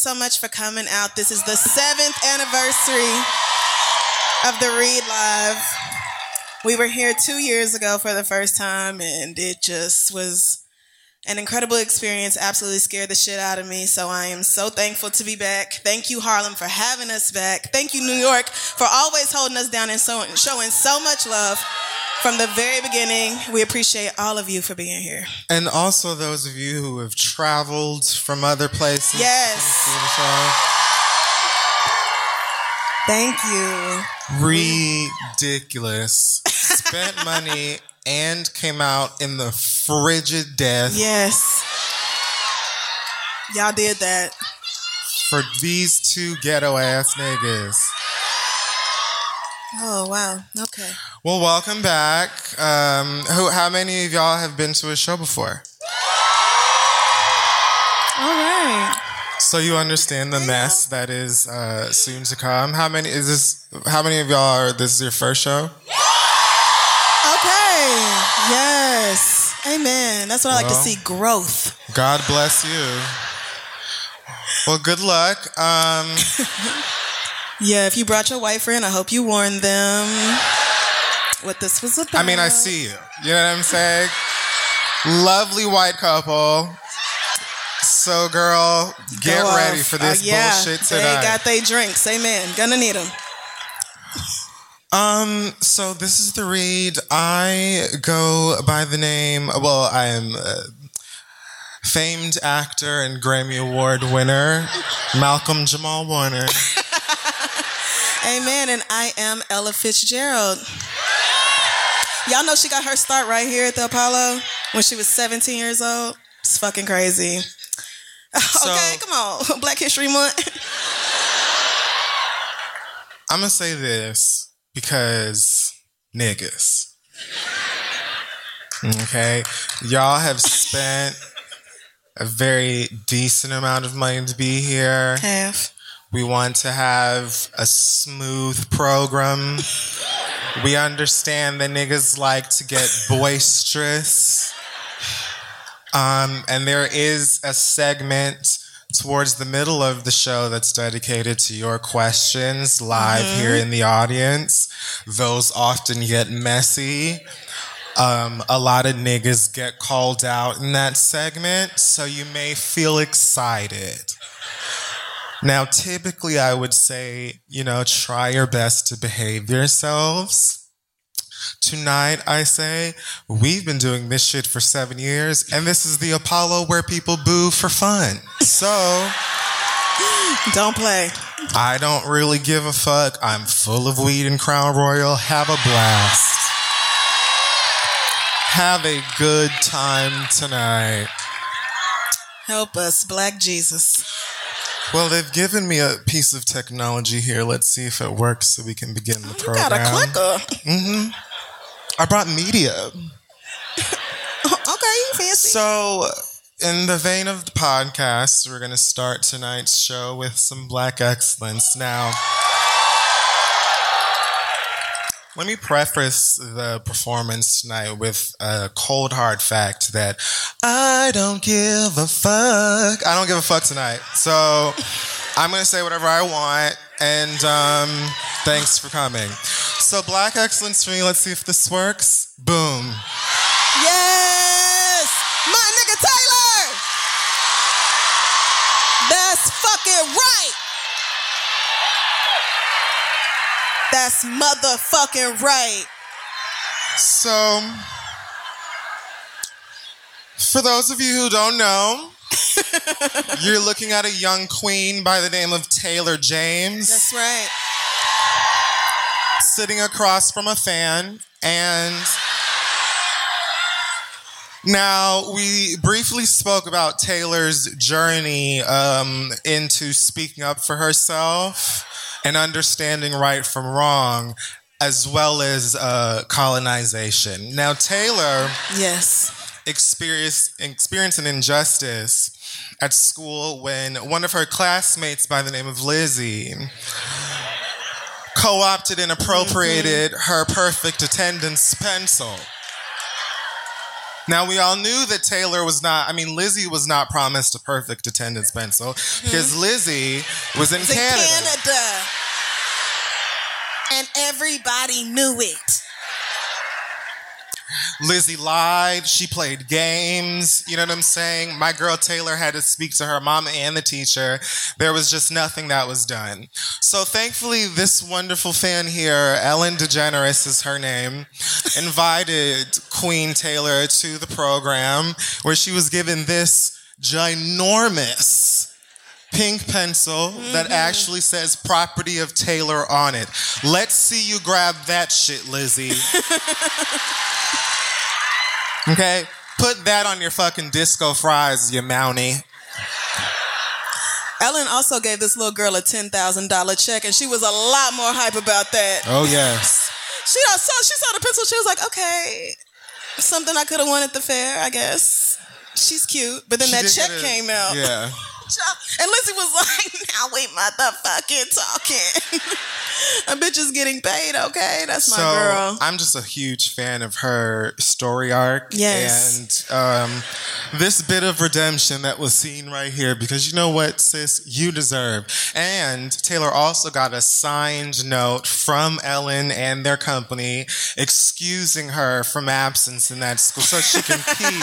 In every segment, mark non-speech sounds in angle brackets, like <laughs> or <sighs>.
so much for coming out. This is the seventh anniversary of the Read Live. We were here two years ago for the first time, and it just was an incredible experience. Absolutely scared the shit out of me. So I am so thankful to be back. Thank you, Harlem, for having us back. Thank you, New York, for always holding us down and showing so much love from the very beginning. We appreciate all of you for being here. And also those of you who have traveled from other places. Yes. Thank you. Ridiculous. Spent <laughs> money and came out in the frigid death. Yes. Y'all did that. For these two ghetto ass niggas. Oh wow. Okay. Well, welcome back. Um, who? How many of y'all have been to a show before? All right. So you understand the mess that is uh, soon to come. How many is this? How many of y'all are? This is your first show. Okay. Yes. Amen. That's what I like to Well. see. Growth. God bless you. Well, good luck. Um, <laughs> Yeah. If you brought your white friend, I hope you warned them what this was about. I mean, I see you. You know what I'm saying? Lovely white couple. So, girl, get Go ready off. for this Uh, yeah, bullshit today. They got their drinks. Amen. Gonna need them. Um, so this is the read. I go by the name, well, I am famed actor and Grammy Award winner, Malcolm Jamal Warner. <laughs> Amen. And I am Ella Fitzgerald. Y'all know she got her start right here at the Apollo when she was 17 years old. It's fucking crazy. <sighs> okay, come on. <laughs> Black History Month. <laughs> I'm gonna say this because niggas. Okay? Y'all have spent a very decent amount of money to be here. Half. We want to have a smooth program. We understand that niggas like to get boisterous. Um, and there is a segment towards the middle of the show that's dedicated to your questions live Mhm. here in the audience. Those often get messy. Um, a lot of niggas get called out in that segment, so you may feel excited. Now, typically, I would say, you know, try your best to behave yourselves. Tonight, I say, we've been doing this shit for seven years, and this is the Apollo where people boo for fun. So, don't play. I don't really give a fuck. I'm full of weed and Crown Royal. Have a blast. Have a good time tonight. Help us, Black Jesus. Well, they've given me a piece of technology here. Let's see if it works so we can begin the You program. got a clicker. Mm-hmm. I brought media. <laughs> okay, fancy. So, in the vein of the podcast, we're going to start tonight's show with some black excellence. Now, let me preface the performance tonight with a cold hard fact that I don't give a fuck. I don't give a fuck tonight. So, I'm to say whatever I want. And um, thanks for coming. So, black excellence for me. Let's see if this works. Boom. Yes! My nigga Taylor! That's fucking right! That's motherfucking right. So, for those of you who don't know, <laughs> you're looking at a young queen by the name of Taylor James. That's right. Sitting across from a fan. And now we briefly spoke about Taylor's journey um, into speaking up for herself and understanding right from wrong, as well as uh, colonization. Now, Taylor Yes. experienced, experienced an injustice at school when one of her classmates by the name of Lizzie co opted and appropriated mm-hmm. her perfect attendance pencil. Now we all knew that Taylor was not. I mean, Lizzie was not promised a perfect attendance pencil because mm-hmm. Lizzie was in Canada. Canada. And everybody knew it. Lizzie lied. She played games. You know what I'm saying? My girl Taylor had to speak to her mama and the teacher. There was just nothing that was done. So thankfully, this wonderful fan here, Ellen DeGeneres is her name, invited Queen Taylor to the program where she was given this ginormous pink pencil mm-hmm. that actually says property of Taylor on it. Let's see you grab that shit, Lizzie. <laughs> okay? Put that on your fucking disco fries, you mountie. Ellen also gave this little girl a $10,000 check, and she was a lot more hype about that. Oh, yes. She saw, she saw the pencil. She was like, okay, something I could have won at the fair, I guess. She's cute. But then she that check came out. Yeah. And Lizzie was <laughs> like, now we motherfucking talking. <laughs> a bitch is getting paid, okay? That's my so, girl. I'm just a huge fan of her story arc. Yes. And um, this bit of redemption that was seen right here, because you know what, sis? You deserve. And Taylor also got a signed note from Ellen and their company excusing her from absence in that school so she can <laughs> keep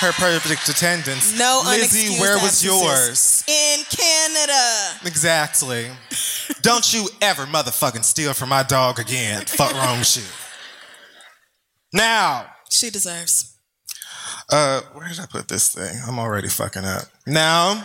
her perfect attendance. No Lizzie, where was yours? In Canada. Exactly. <laughs> Don't you ever motherfucking steal from my dog again. Fuck wrong with you. Now. She deserves. Uh, where did I put this thing? I'm already fucking up. Now.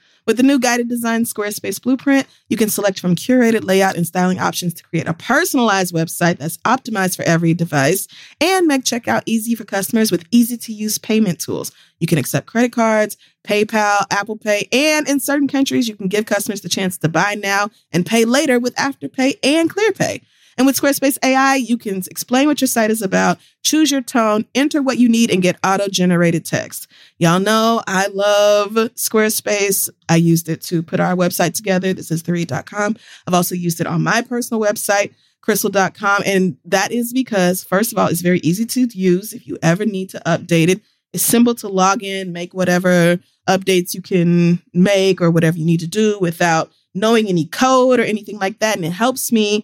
With the new guided design Squarespace blueprint, you can select from curated layout and styling options to create a personalized website that's optimized for every device and make checkout easy for customers with easy to use payment tools. You can accept credit cards, PayPal, Apple Pay, and in certain countries, you can give customers the chance to buy now and pay later with Afterpay and ClearPay. And with Squarespace AI, you can explain what your site is about, choose your tone, enter what you need, and get auto generated text. Y'all know I love Squarespace. I used it to put our website together. This is theread.com. I've also used it on my personal website, crissle.com. And that is because, first of all, it's very easy to use if you ever need to update it. It's simple to log in, make whatever updates you can make or whatever you need to do without knowing any code or anything like that. And it helps me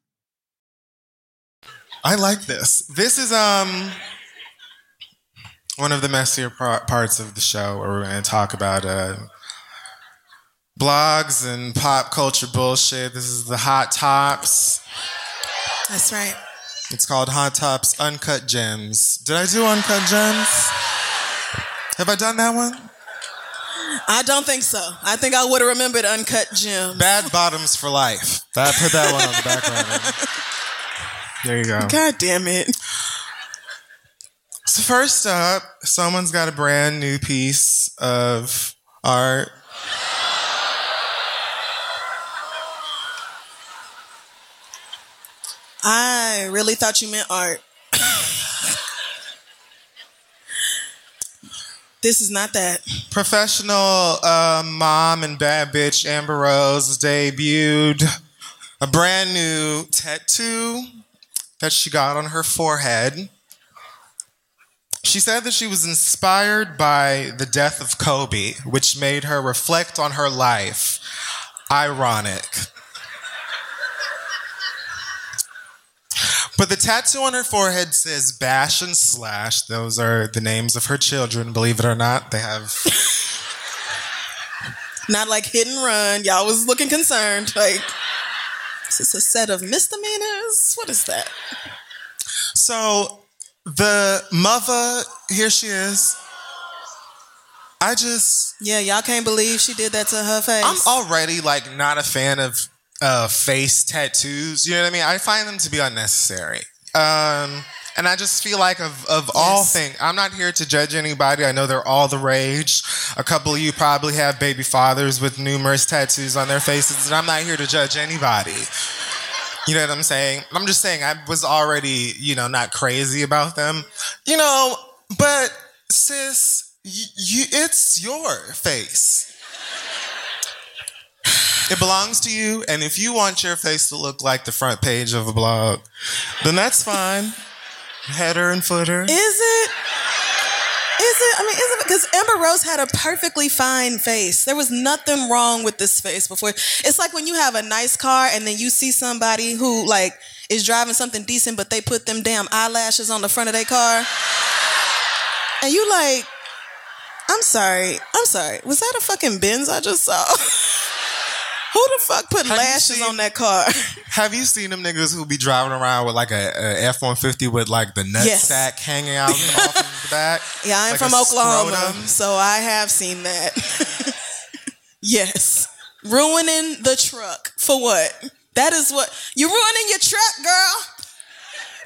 I like this. This is um one of the messier parts of the show where we're going to talk about uh, blogs and pop culture bullshit. This is the Hot Tops. That's right. It's called Hot Tops Uncut Gems. Did I do Uncut Gems? Have I done that one? I don't think so. I think I would have remembered Uncut Gems. Bad bottoms for life. I put that one on the background. <laughs> There you go. God damn it. So first up, someone's got a brand new piece of art. I really thought you meant art. this is not that. Professional uh, mom and bad bitch Amber Rose debuted a brand new tattoo that she got on her forehead. She said that she was inspired by the death of Kobe, which made her reflect on her life. Ironic. But the tattoo on her forehead says Bash and Slash. Those are the names of her children, believe it or not. They have. <laughs> Not like hit and run. Y'all was looking concerned. Like, is this a set of misdemeanors? What is that? So the mother, here she is. I just, Yeah, y'all can't believe she did that to her face. I'm already like not a fan of uh, face tattoos. You know what I mean? I find them to be unnecessary. Um, and I just feel like of, of all things, I'm not here to judge anybody. I know they're all the rage. A couple of you probably have baby fathers with numerous tattoos on their faces, and I'm not here to judge anybody. You know what I'm saying? I'm just saying I was already, you know, not crazy about them. You know, but sis, you, it's your face. It belongs to you, and if you want your face to look like the front page of a blog, then that's fine. Header and footer. Is it? Is it? I mean, is it? Because Amber Rose had a perfectly fine face. There was nothing wrong with this face before. It's like when you have a nice car and then you see somebody who like is driving something decent, but they put them damn eyelashes on the front of their car, and you like, I'm sorry, I'm sorry. Was that a fucking Benz I just saw? <laughs> Who the fuck put Have lashes seen- on that car? <laughs> Have you seen them niggas who be driving around with like a, F one fifty with like the nut Yes. sack hanging out off of the back? <laughs> Yeah, I'm Like from Oklahoma, scrotum? so I have seen that. <laughs> yes. Ruining the truck. For what? That is what you're ruining your truck, girl.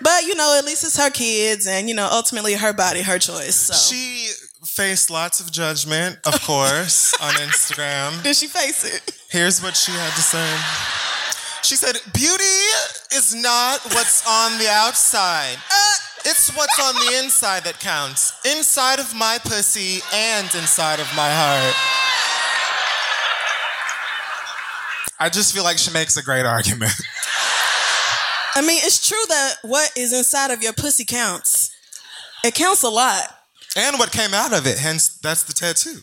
But you know, at least it's her kids and you know, ultimately her body, her choice. So She faced lots of judgment, of course, on Instagram. did she face it? Here's what she had to say. She said, Beauty is not what's on the outside. Uh, It's what's on the inside that counts. Inside of my pussy and inside of my heart. I just feel like she makes a great argument. I mean, it's true that what is inside of your pussy counts. It counts a lot. And what came out of it, hence, that's the tattoo.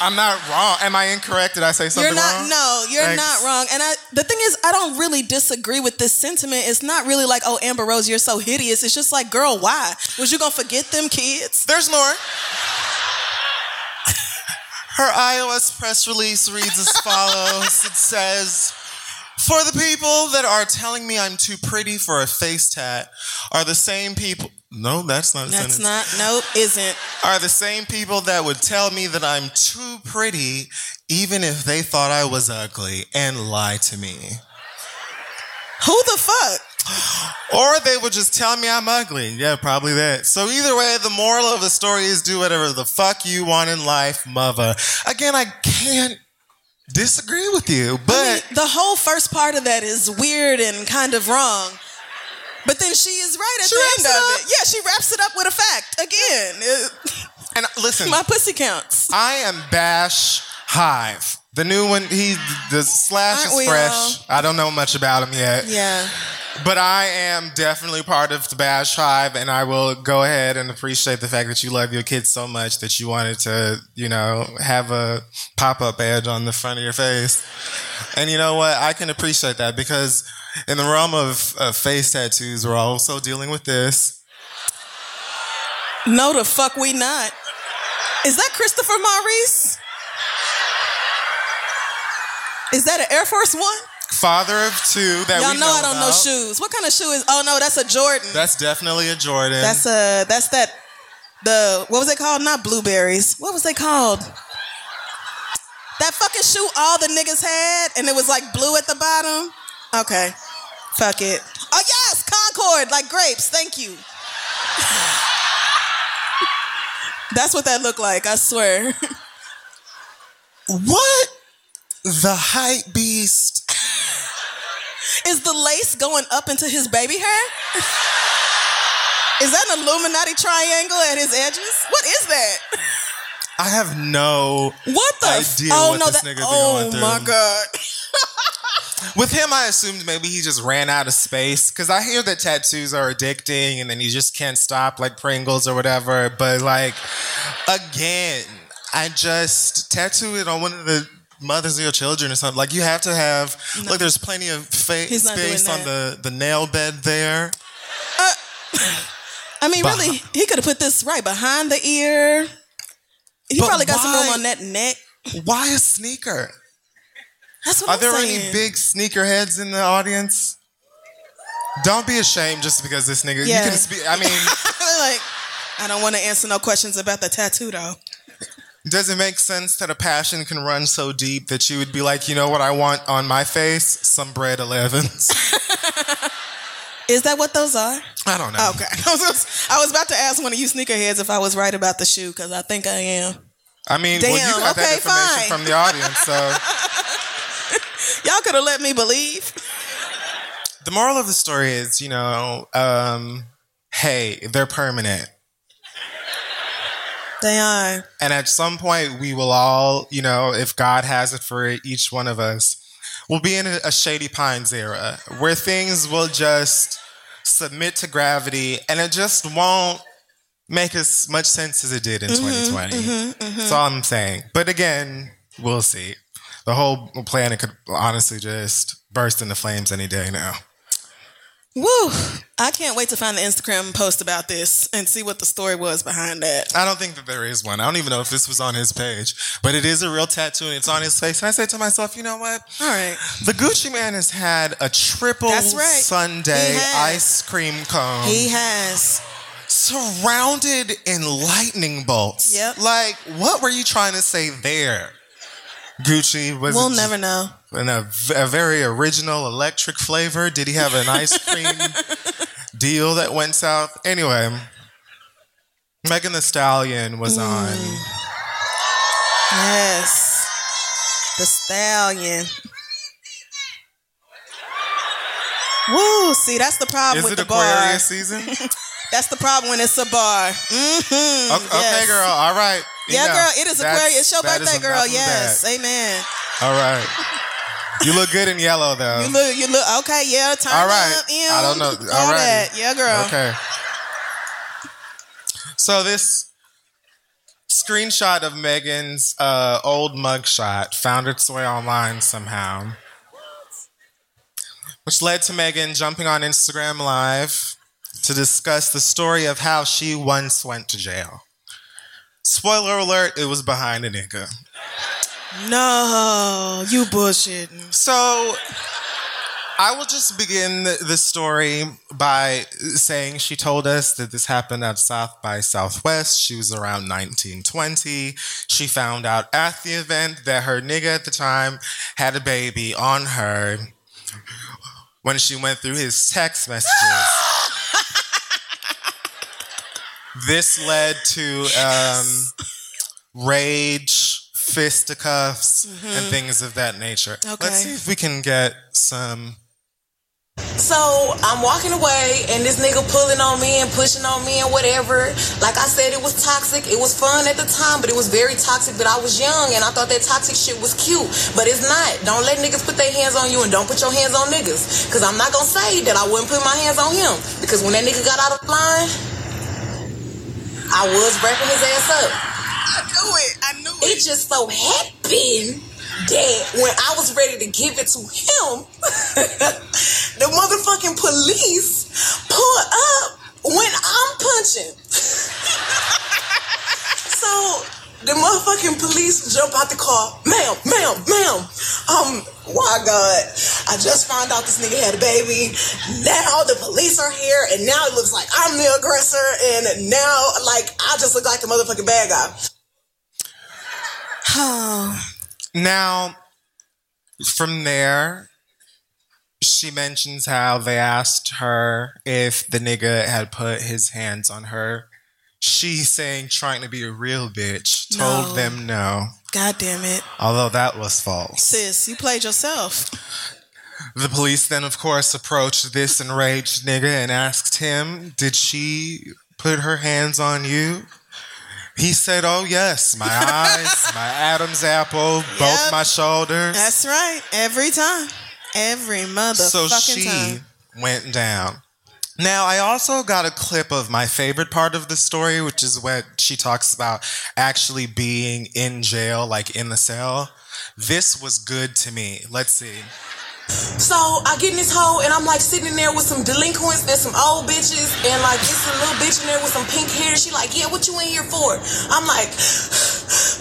I'm not wrong. Am I incorrect? Did I say something You're not. wrong? No, you're Thanks. not wrong. And I, the thing is, I don't really disagree with this sentiment. It's not really like, oh, Amber Rose, you're so hideous. It's just like, girl, why? Was you gonna forget them kids? There's more. Her iOS press release reads as follows It says, For the people that are telling me I'm too pretty for a face tat are the same people. No, that's not That's not. Nope, isn't. Are the same people that would tell me that I'm too pretty even if they thought I was ugly and lie to me. Who the fuck? Or they would just tell me I'm ugly. Yeah, probably that. So either way, the moral of the story is do whatever the fuck you want in life, mother. Again, I can't disagree with you, but I mean, the whole first part of that is weird and kind of wrong. But then she is right at She the end it of it. Yeah, she wraps it up with a fact. Again, and listen, my pussy counts. I am Bash Hive. The new one, he the slash Aren't is fresh. I don't know much about him yet. Yeah. But I am definitely part of the Bash Hive, and I will go ahead and appreciate the fact that you love your kids so much that you wanted to, you know, have a pop up edge on the front of your face. And you know what? I can appreciate that because in the realm of, of face tattoos, we're also dealing with this. No, the fuck we not. Is that Christopher Maurice? Is that an Air Force One? Father of two that Y'all we know, I don't know shoes. What kind of shoe is? Oh no, that's a Jordan. That's definitely a Jordan. That's a that's that the what was it called? Not blueberries. What was they called? That fucking shoe all the niggas had, and it was like blue at the bottom. Okay, fuck it. Oh yes, Concord, like grapes. Thank you. That's what that looked like. I swear. What? The hype beast. Is the lace going up into his baby hair? Is that an Illuminati triangle at his edges? What is that? I have no What the? f- idea oh what no! this That, nigga be oh going through. my god! <laughs> With him, I assumed maybe he just ran out of space because I hear that tattoos are addicting and then you just can't stop, like Pringles or whatever. But like, again, I just tattoo it on one of the mothers of your children or something. Like you have to have. Look, there's plenty of fa- He's not doing space on the the nail bed there. Uh, I mean, Bah- really, he could have put this right behind the ear. He But probably got some room on that neck. Why a sneaker? That's what Are I'm there saying. any big sneakerheads in the audience? Don't be ashamed just because this nigga. Yeah. You can speak. I mean. <laughs> like, I don't want to answer no questions about the tattoo though. Does it make sense that a passion can run so deep that you would be like, you know what I want on my face? Some Bred 11s. <laughs> Is that what those are? I don't know. Okay. <laughs> I was, I was about to ask one of you sneakerheads if I was right about the shoe because I think I am. I mean, well, Damn, you got okay, that information fine. from the audience. So could have let me believe. the moral of the story is, you know, um, hey, they're permanent. They are. And at some point, we will all, you know, if God has it for each one of us, we'll be in a, a Shady Pines era where things will just submit to gravity and it just won't make as much sense as it did in mm-hmm, 2020. Mm-hmm, mm-hmm. That's all I'm saying. But again, we'll see. The whole planet could honestly just burst into flames any day now. Woo! I can't wait to find the Instagram post about this and see what the story was behind that. I don't think that there is one. I don't even know if this was on his page, but it is a real tattoo and it's on his face. And I said to myself, you know what? All right. The Gucci Mane has had a triple That's right. sundae ice cream cone He has. surrounded in lightning bolts. Yep. Like, what were you trying to say there? Gucci was We'll never know. in a, a very original electric flavor. Did he have an ice <laughs> cream deal that went south? Anyway, Megan Thee Stallion was Mm. on. Yes. The stallion. Woo! See, that's the problem Is with it the Aquarius bar. season? <laughs> That's the problem when it's a bar. Mm-hmm. okay, girl. All right. Yeah, girl. It is Aquarius. It's your birthday, girl. Yes. Amen. All right. You look good in yellow, though. You look. You look. Okay. Yeah. Turn All right. up. ew, I don't know. All All right. that. Yeah, girl. Okay. So this screenshot of Megan's uh, old mugshot found its way online somehow, which led to Megan jumping on Instagram Live to discuss the story of how she once went to jail. Spoiler alert: it was behind a nigga. No, you bullshitting. So I will just begin the, the story by saying she told us that this happened at South by Southwest. She was around 1920. She found out at the event that her nigga at the time had a baby on her when she went through his text messages. <gasps> <laughs> this led to um, rage, fisticuffs, and things of that nature. Okay. Let's see if we can get some. So I'm walking away and this nigga pulling on me and pushing on me and whatever. Like I said, it was toxic. It was fun at the time, but it was very toxic. But I was young and I thought that toxic shit was cute. But it's not. Don't let niggas put their hands on you and don't put your hands on niggas. Cause I'm not gonna say that I wouldn't put my hands on him. Because when that nigga got out of line, I was wrapping his ass up. I knew it. I knew It It just so happened that when I was ready to give it to him, <laughs> the motherfucking police pulled up when I'm punching. <laughs> so the motherfucking police jump out the car, ma'am, ma'am, ma'am. Um, why God? I just found out this nigga had a baby. Now the police are here, and now it looks like I'm the aggressor, and now like I just look like the motherfucking bad guy. Oh, <sighs> Now, from there, she mentions how they asked her if the nigga had put his hands on her. She saying trying to be a real bitch told No. them no, God damn it. although that was false. Sis, you played yourself. The police then, of course, approached this enraged nigga and asked him, Did she put her hands on you? He said, Oh, yes, my <laughs> eyes, my Adam's apple, both my shoulders. That's right. Every time. Every motherfucking so she time. went down. Now, I also got a clip of my favorite part of the story, which is when she talks about actually being in jail, like in the cell. This was good to me. Let's see. So I get in this hole and I'm like sitting in there with some delinquents and some old bitches and like a little bitch in there with some pink hair. She like, yeah, what you in here for? I'm like,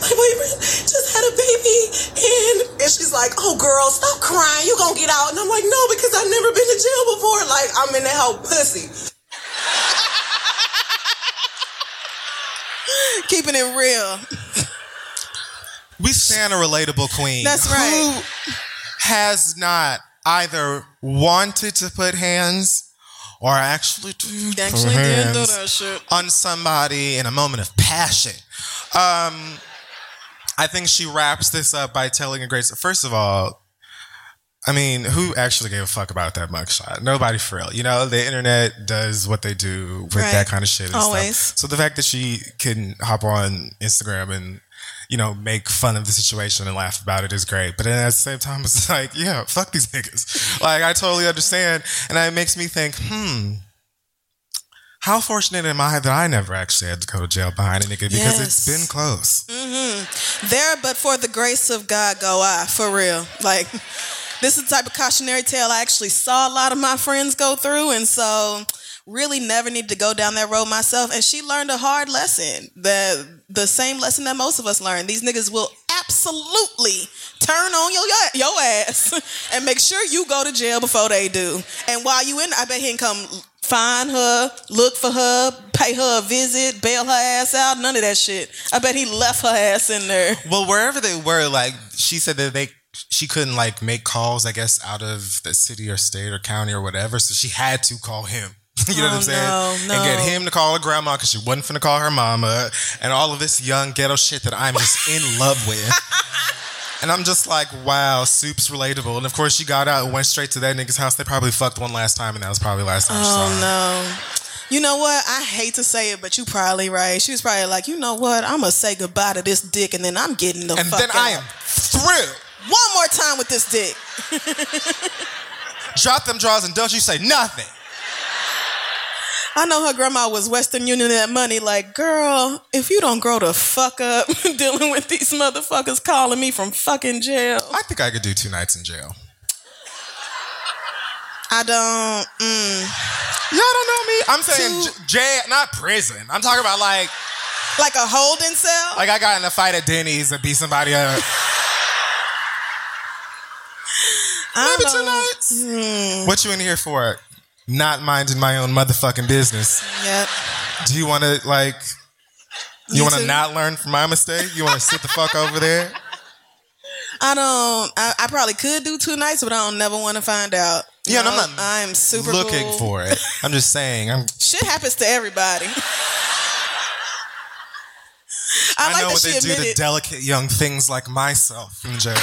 my boyfriend just had a baby and and she's like, oh girl, stop crying. You're gonna get out? And I'm like, no, because I've never been to jail before. Like I'm in that whole pussy. <laughs> Keeping it real. We stand a relatable queen. That's right. Who has not either wanted to put hands or actually, did Actually put did do hands that shit. on somebody in a moment of passion. Um, I think she wraps this up by telling a great. First of all, I mean, who actually gave a fuck about that mugshot? Nobody for real. You know, the internet does what they do with Right. that kind of shit. And Always. Stuff. So the fact that she can hop on Instagram and you know make fun of the situation and laugh about it is great. But then at the same time, it's <laughs> like, yeah, fuck these niggas. Like I totally understand, and it makes me think, hmm. How fortunate am I that I never actually had to go to jail behind a nigga because it's been close. Mm-hmm. There, but for the grace of God, go I. For real. Like, <laughs> this is the type of cautionary tale I actually saw a lot of my friends go through. And so, really never need to go down that road myself. And she learned a hard lesson. The, the same lesson that most of us learn. These niggas will absolutely turn on your, your ass <laughs> and make sure you go to jail before they do. And while you in, I bet he come find her, look for her, pay her a visit, bail her ass out, none of that shit. I bet he left her ass in there. Well, wherever they were, like she said that they she couldn't like make calls, I guess, out of the city or state or county or whatever. So she had to call him. <laughs> you know what Oh, I'm saying? no, And get him to call her grandma because she wasn't finna call her mama, and all of this young ghetto shit that I'm just in love with. <laughs> And I'm just like, wow, soup's relatable. And of course, she got out and went straight to that nigga's house. They probably fucked one last time, and that was probably last time Oh no. You know what? I hate to say it, but you probably right. She was probably like, you know what? I'm gonna say goodbye to this dick, and then I'm getting the fuck And fuck then out. I am thrilled. One more time with this dick. <laughs> Drop them drawers and don't you say nothing. I know her grandma was Western Union that money. Like, girl, if you don't grow the fuck up <laughs> dealing with these motherfuckers calling me from fucking jail, I think I could do two nights in jail. I don't. Mm, Y'all don't know me. I'm saying Two- j- jail, not prison. I'm talking about like, like a holding cell. like I got in a fight at Denny's and beat somebody up. <laughs> Maybe two nights. What you in here for? Not minding my own motherfucking business. Yep. Do you want to like? You want to not learn from my mistake? You want to sit the fuck over there? I don't. I, I probably could do two nights, but I don't never want to find out. Yeah, I'm not I'm super looking cool. for it. I'm just saying. I'm. <laughs> Shit happens to everybody. <laughs> I, I, like know what they do to delicate young things like myself in jail.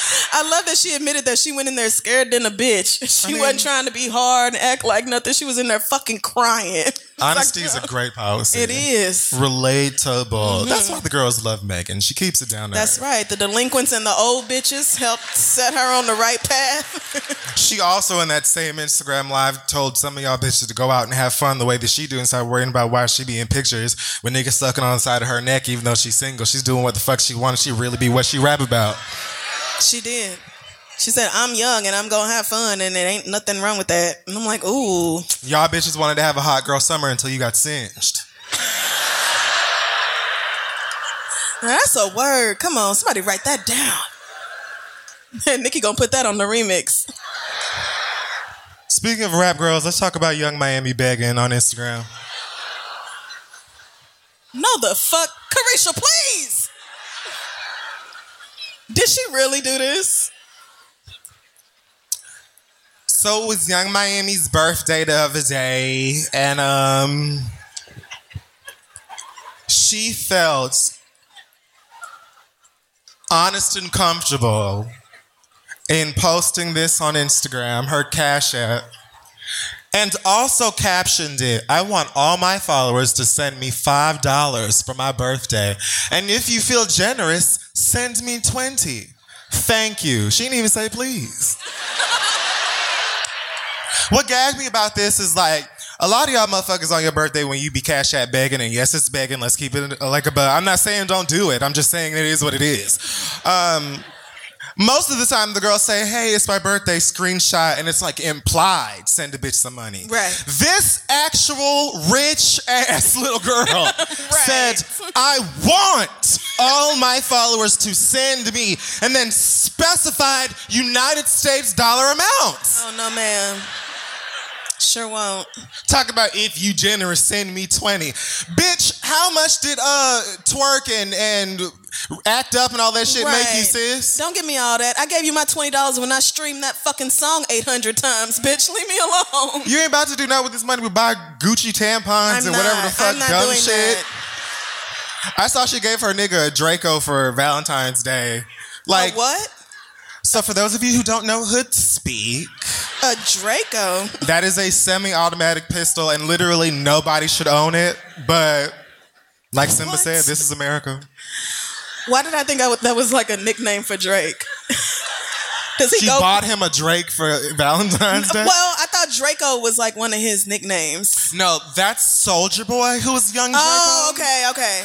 <laughs> I love that she admitted that she went in there scared than a bitch. <laughs> She mean- wasn't trying to be hard and act like nothing. She was in there fucking crying. <laughs> It's like, Honesty is a great policy. It is. relatable. Mm-hmm. That's why the girls love Megan. She keeps it down there. That's right. The delinquents and the old bitches helped set her on the right path. She also in that same Instagram live told some of y'all bitches to go out and have fun the way that she do and start worrying about why she be in pictures when niggas sucking on the side of her neck even though she's single. She's doing what the fuck she wants. She really be what she rap about. She did. She said, I'm young and I'm going to have fun and it ain't nothing wrong with that. And I'm like, ooh. Y'all bitches wanted to have a hot girl summer until you got singed. Now, that's a word. Come on, somebody write that down. Nikki gonna put that on the remix. Speaking of rap girls, let's talk about Yung Miami begging on Instagram. No, the fuck, Caresha, please. Did she really do this? So it was Yung Miami's birthday the other day, and um, she felt honest and comfortable in posting this on Instagram, her Cash App, and also captioned it. I want all my followers to send me $5 for my birthday. And if you feel generous, send me 20. Thank you. She didn't even say please. <laughs> what gagged me about this is like, a lot of y'all motherfuckers on your birthday when you be cash at begging, and yes, it's begging. Let's keep it like a. But I'm not saying don't do it. I'm just saying it is what it is. Um, most of the time, the girls say, "Hey, it's my birthday." Screenshot, and it's like implied. Send a bitch some money. Right. This actual rich ass <laughs> little girl <laughs> said, "I want all my followers to send me," and then specified United States dollar amounts. Oh no, ma'am. Sure won't. Talk about if you generous, send me 20. Bitch, how much did uh twerk and, and act up and all that shit make you, sis? Don't give me all that. I gave you my twenty dollars when I streamed that fucking song eight hundred times, bitch. Leave me alone. You ain't about to do nothing with this money We buy Gucci tampons I'm and whatever the fuck not dumb shit. that. I saw she gave her nigga a Draco for Valentine's Day. Like A what? So for those of you who don't know hood speak, A Draco. that is a semi-automatic pistol and literally nobody should own it, but like Simba What? said, this is America. Why did I think I w- that was like a nickname for Drake? <laughs> Does he She go? bought him a Drake for Valentine's <laughs> Day. well, I thought Draco was like one of his nicknames. No, that's Soulja Boy, who was young Draco. Oh, okay, okay.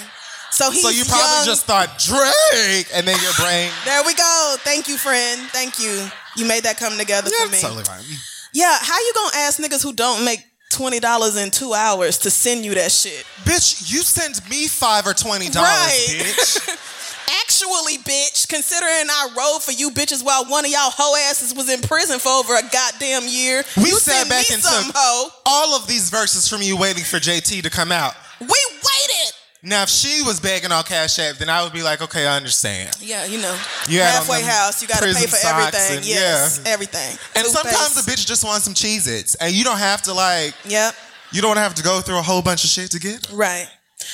So he's So you probably young. just thought Drake, and then your <sighs> brain. There we go. Thank you, friend. Thank you. You made that come together Yeah, for me. totally fine. Yeah, how you gonna ask niggas who don't make twenty dollars in two hours to send you that shit? Bitch, you send me five or twenty dollars, Right. bitch. <laughs> Actually, bitch, considering I rode for you bitches while one of y'all hoe asses was in prison for over a goddamn year, We you sat sent back me and some took hoe. all of these verses from you waiting for JT to come out. We waited. Now, if she was begging on Cash App, then I would be like, okay, I understand. Yeah, you know, You halfway house. You got to pay for everything. and- yes, yeah. everything. And sometimes Toothpaste. the bitch just wants some Cheez Its. And you don't have to, like, Yep. you don't have to go through a whole bunch of shit to get them. Right.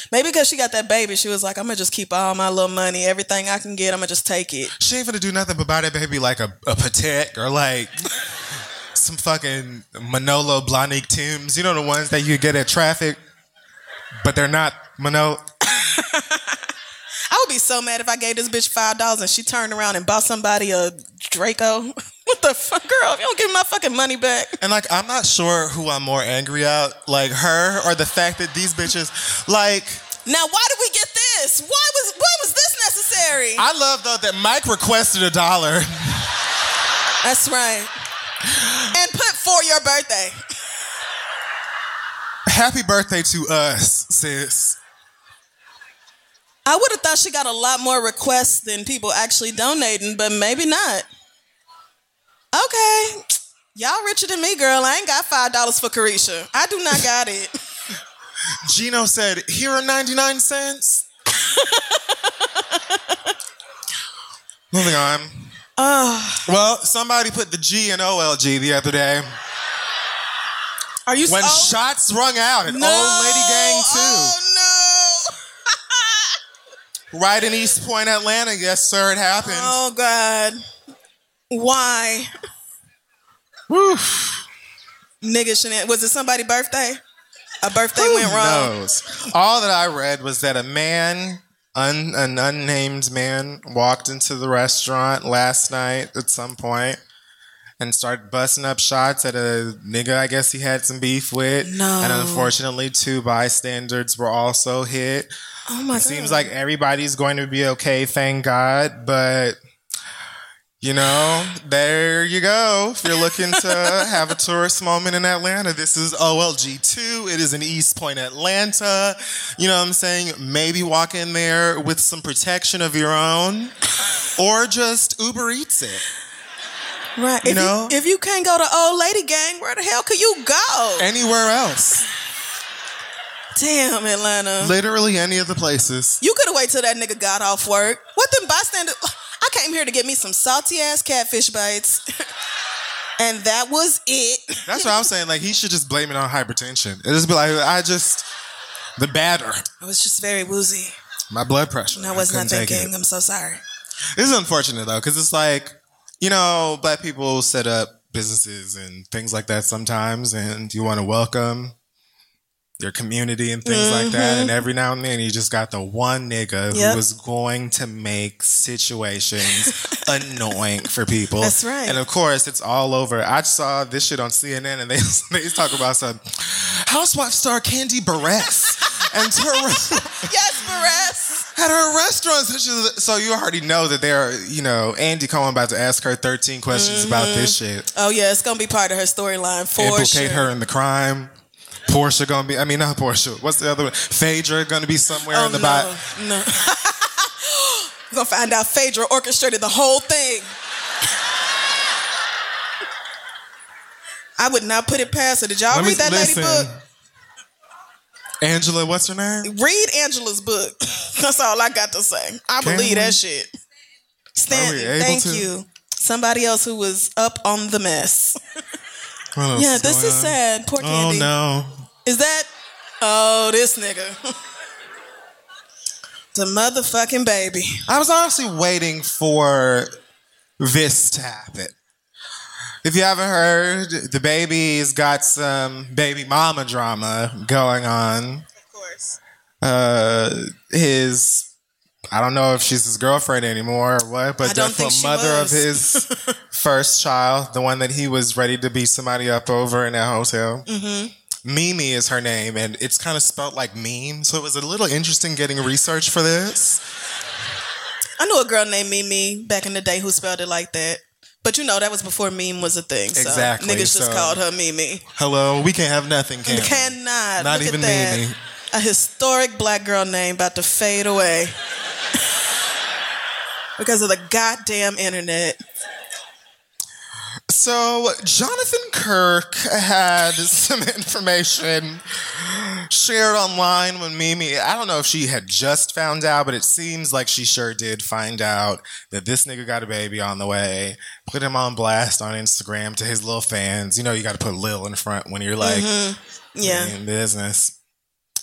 Maybe because she got that baby, she was like, I'm gonna just keep all my little money, everything I can get, I'm gonna just take it. She ain't gonna do nothing but buy that baby like a, a Patek or like <laughs> some fucking Manolo Blahnik Tims. You know the ones that you get at traffic, but they're not Manolo. I would be so mad if I gave this bitch five dollars and she turned around and bought somebody a Draco. <laughs> what the fuck, girl? If you don't give my fucking money back. And like, I'm not sure who I'm more angry at, like her or the fact that these bitches, like, Now, why did we get this? Why was why was this necessary? I love though that Mike requested a dollar. <laughs> That's right. And put for your birthday. Happy birthday to us, sis. I would have thought she got a lot more requests than people actually donating, but maybe not. Okay. Y'all richer than me, girl. I ain't got five dollars for Caresha. I do not got it. <laughs> Gino said, here are 99 cents. Moving on. well, somebody put the G in OLG the other day. Are you When oh, shots rung out at no. Old Lady Gang 2. Oh no. Right in East Point, Atlanta. Yes, sir, it happened. Oh God. Why? Woof. Nigga shenan- Was it somebody's birthday? A birthday Who went wrong. knows? All that I read was that a man, un, an unnamed man, walked into the restaurant last night at some point and started busting up shots at a nigga I guess he had some beef with. No. And unfortunately, two bystanders were also hit. Oh my god. It seems like everybody's going to be okay, thank God, but. You know, there you go. If you're looking to <laughs> have a tourist moment in Atlanta, this is OLG2. It is in East Point, Atlanta. You know what I'm saying? Maybe walk in there with some protection of your own or just Uber Eats it. Right. You if know? you, if you can't go to old lady gang, where the hell could you go? Anywhere else. <sighs> Damn, Atlanta. Literally any of the places. You could have waited till that nigga got off work. What them bystander? <sighs> I came here to get me some salty ass catfish bites, <laughs> and that was it. <laughs> That's what I'm saying. Like he should just blame it on hypertension. It just be like, I just the batter. I was just very woozy. My blood pressure. And I was not couldn't thinking. I'm so sorry. This is unfortunate though, because it's like, you know, black people set up businesses and things like that sometimes, and you want to welcome your community and things like that. And every now and then, you just got the one nigga Mm-hmm. Yep. who is going to make situations annoying for people. That's right. And of course, it's all over. I saw this shit on CNN, and they <laughs> they talk about some housewife star Kandi Burruss. And her, <laughs> Yes, Perez. At her restaurants. So you already know that they're, you know, Andy Cohen about to ask her 13 questions about this mm-hmm. shit. Oh yeah, it's gonna be part of her storyline for Implicate sure. her in the crime. Porsha gonna be, I mean, not Porsha. What's the other one? Phaedra gonna be somewhere Oh in the no, back. no. We're <laughs> gonna find out Phaedra orchestrated the whole thing. I would not put it past her. Did y'all Let me read that lady book? Angela, what's her name? Read Angela's book. <laughs> That's all I got to say. I Can believe we? that shit. Able thank to? you. Somebody else who was up on the mess. <laughs> Else Yeah, this is sad. Poor oh, Kandi. Oh no. Is that? Oh, this nigga. <laughs> the motherfucking baby. I was honestly waiting for this to happen. If you haven't heard, the baby's got some baby mama drama going on. Of course. uh his I don't know if she's his girlfriend anymore or what, but definitely mother of his <laughs> first child, the one that he was ready to beat somebody up over in that hotel. Mm-hmm. Mimi is her name, and it's kind of spelled like meme, so it was a little interesting getting research for this. I knew a girl named Mimi back in the day who spelled it like that. But you know, that was before meme was a thing. So Exactly, Niggas just so- called her Mimi. Hello, we can't have nothing, can we? Cannot. Not Look even. Mimi. A historic black girl name about to fade away. <laughs> because of the goddamn internet. So Jonathan Kirk had some information shared online when Mimi. I don't know if she had just found out, but it seems like she sure did find out that this nigga got a baby on the way. Put him on blast on Instagram to his little fans. You know, you got to put Lil in front when you're like mm-hmm. Yeah. in business.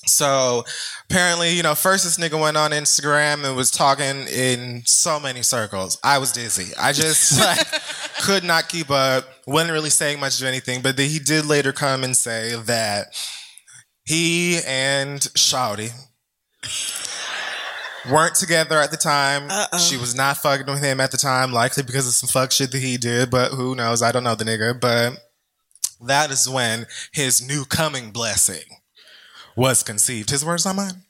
So apparently, you know, first this nigga went on Instagram and was talking in so many circles. I was dizzy. I just <laughs> like could not keep up. wasn't really saying much of anything. But then he did later come and say that he and Shouty weren't together at the time. She was not fucking with him at the time, likely because of some fuck shit that he did. But who knows? I don't know the nigga. But that is when his new coming blessing was conceived. His words, not mine.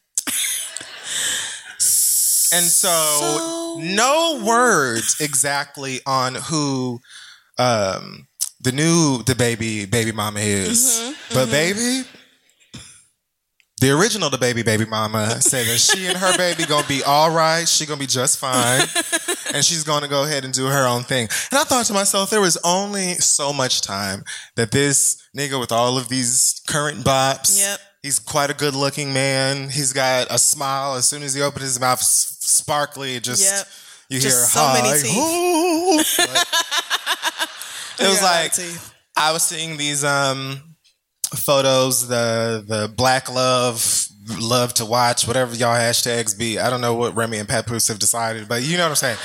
And so, So- no words exactly on who um, the new the baby baby mama is, but baby. The original, the baby baby mama said that she and her baby gonna be all right. She gonna be just fine, <laughs> and she's gonna go ahead and do her own thing. And I thought to myself, there was only so much time that this nigga with all of these current bops. Yep. He's quite a good looking man. He's got a smile. As soon as he opens his mouth, sparkly. Just Yep. you Just hear so many teeth. Like, <laughs> it was like teeth. I was seeing these um photos, the the black love, love to watch, whatever y'all hashtags be. I don't know what Remy and Papoose have decided, but you know what I'm saying.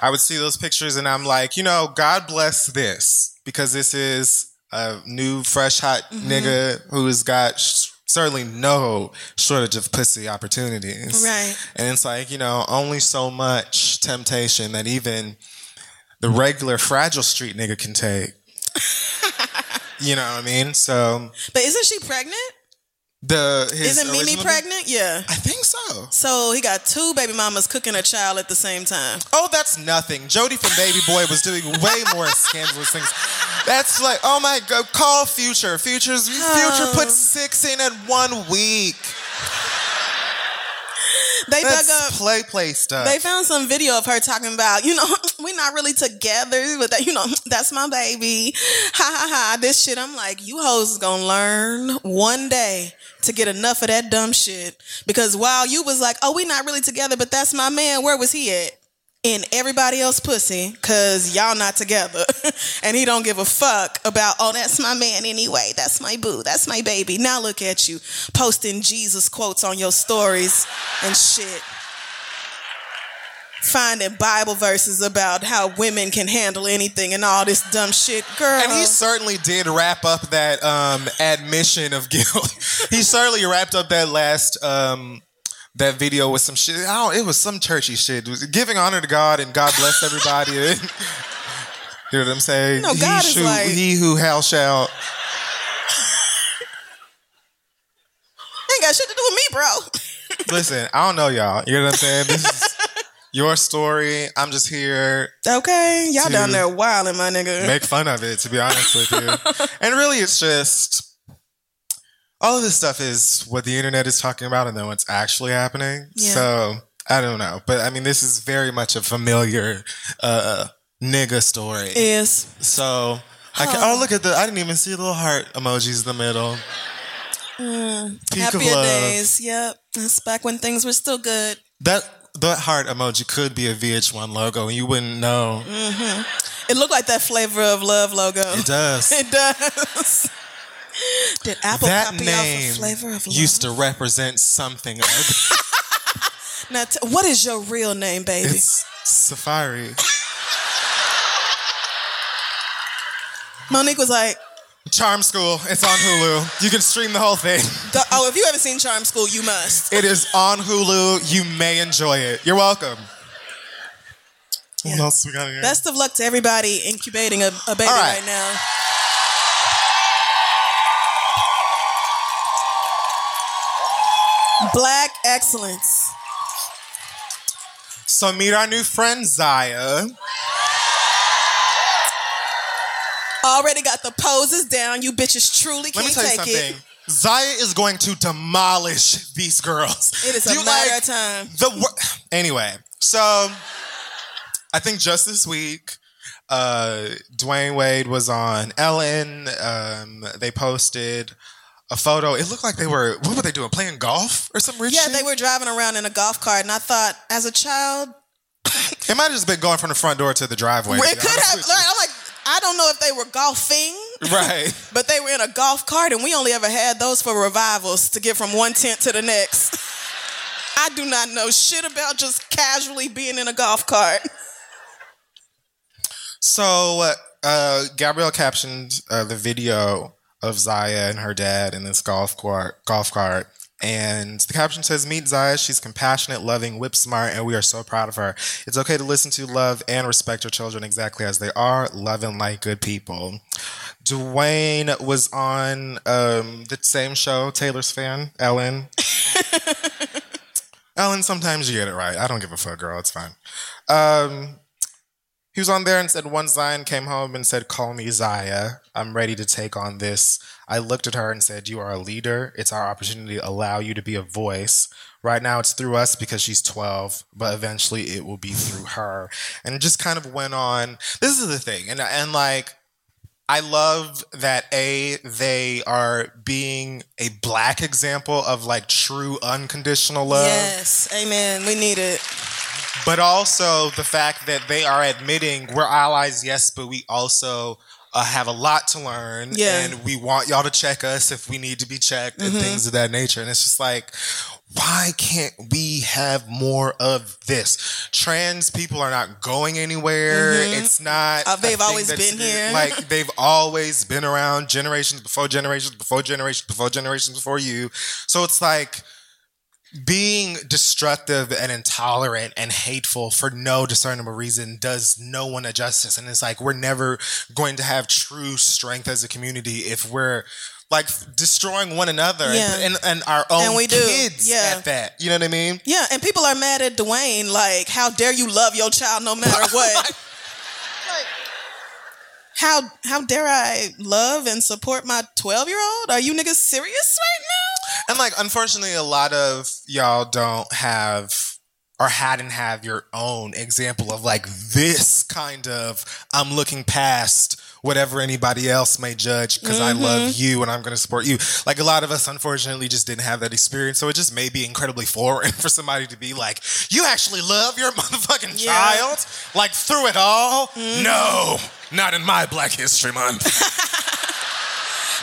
I would see those pictures and I'm like, you know, God bless this because this is a new, fresh, hot Mm-hmm. nigga who has got sh- certainly no shortage of pussy opportunities. Right. And it's like, you know, only so much temptation that even the regular fragile street nigga can take. <laughs> you know what I mean? So But isn't she pregnant? The his Isn't Mimi pregnant? Yeah. I think so. So he got two baby mamas cooking a child at the same time. Oh, that's nothing. Jody from Baby Boy was doing way more <laughs> scandalous things. That's like, oh my god, call Future. Future's Future put oh. six in at one week. They That's dug up. play play stuff. They found some video of her talking about, you know, <laughs> we're not really together, but that, you know, <laughs> that's my baby. Ha ha ha. This shit, I'm like, you hoes is gonna learn one day to get enough of that dumb shit. Because while you was like, oh, we not really together, but that's my man, where was he at? In everybody else pussy, cause y'all not together. <laughs> and he don't give a fuck about, oh, that's my man anyway. That's my boo. That's my baby. Now look at you posting Jesus quotes on your stories and shit finding Bible verses about how women can handle anything and all this dumb shit, girl. and he certainly did wrap up that um, admission of <laughs> guilt. he certainly wrapped up that last um, that video with some shit. I don't, it was some churchy shit. It was giving honor to God and God bless everybody. <laughs> you know what I'm saying? No, God he, is who, like- he who hell shall. ain't got shit to do with me, bro. Listen, I don't know y'all. You know what I'm saying? This is your story. I'm just here Okay, y'all down there wilding, my nigga. make fun of it, to be honest with you. <laughs> and really, it's just all of this stuff is what the internet is talking about and then what's actually happening. Yeah. So I don't know. But I mean, this is very much a familiar uh, nigga story. Is so. I can, oh, look at the. I didn't even see the little heart emojis in the middle. Peak of happier love. days. Yep, that's back when things were still good. That that heart emoji could be a VH1 logo, and you wouldn't know. Mm-hmm. It looked like that flavor of love logo. It does. <laughs> It does. Did Apple that copy name off a flavor of love? used to represent something. <laughs> now, t- what is your real name, baby? it's Safari. Monique was like, Charm School. It's on Hulu. You can stream the whole thing. <laughs> Go- "Oh, if you haven't seen Charm School, you must." It is on Hulu. You may enjoy it. You're welcome. What else we got here? Best of luck to everybody incubating a, a baby right. right now. Black excellence. so meet our new friend Zaya. Already got the poses down. You bitches truly Let can't me tell you take something. it. Zaya is going to demolish these girls. <laughs> It is a You matter like of time. The wor- anyway, so I think just this week, uh, Dwyane Wade was on Ellen. Um, they posted a photo. It looked like they were what were they doing? Playing golf or some rich Yeah, shit? they were driving around in a golf cart, and I thought, as a child, <coughs> It might have just been going from the front door to the driveway. it could have. Like, I'm like, I don't know if they were golfing, <laughs> right. but they were in a golf cart, and we only ever had those for revivals to get from one tent to the next. I do not know shit about just casually being in a golf cart. So uh, Gabrielle captioned uh, the video of Zaya and her dad in this golf cart. Golf cart. And the caption says, Meet Zaya. She's compassionate, loving, whip smart, and we are so proud of her. It's okay to listen to, love, and respect your children exactly as they are, loving like good people. Dwyane was on um, the same show, Taylor's fan, Ellen. <laughs> Ellen, sometimes you get it right. I don't give a fuck, girl. It's fine. Um, he was on there and said, One Zion came home and said, Call me Zaya. I'm ready to take on this. I looked at her and said, You are a leader. It's our opportunity to allow you to be a voice. Right now, it's through us because she's 12, but eventually it will be through her. And it just kind of went on. This is the thing. And, and like, I love that A, they are being a black example of like true unconditional love Yes, amen. We need it. But also the fact that they are admitting we're allies, yes, but we also uh, have a lot to learn, Yeah. and we want y'all to check us if we need to be checked and things of that nature. And it's just like, why can't we have more of this? Trans people are not going anywhere. It's not. Uh, they've always been here. Like <laughs> they've always been around generations before generations before generations before generations before you. So it's like being destructive and intolerant and hateful for no discernible reason does no one a justice. And it's like we're never going to have true strength as a community if we're like destroying one another and- Yeah. and, and, our own And we do, kids yeah. at that. You know what I mean? Yeah, and people are mad at Dwyane. Like, how dare you love your child no matter <laughs> what? how how dare I love and support my twelve year old? Are you niggas serious right And like, unfortunately, a lot of y'all don't have or hadn't have your own example of like this kind of I'm looking past whatever anybody else may judge because I love mm-hmm. you and I'm going to support you. Like a lot of us, unfortunately, just didn't have that experience. So it just may be incredibly foreign <laughs> for somebody to be like, you actually love your <laughs> motherfucking Yeah. child? Like through it all? Mm-hmm. No, not in my Black History Month. <laughs>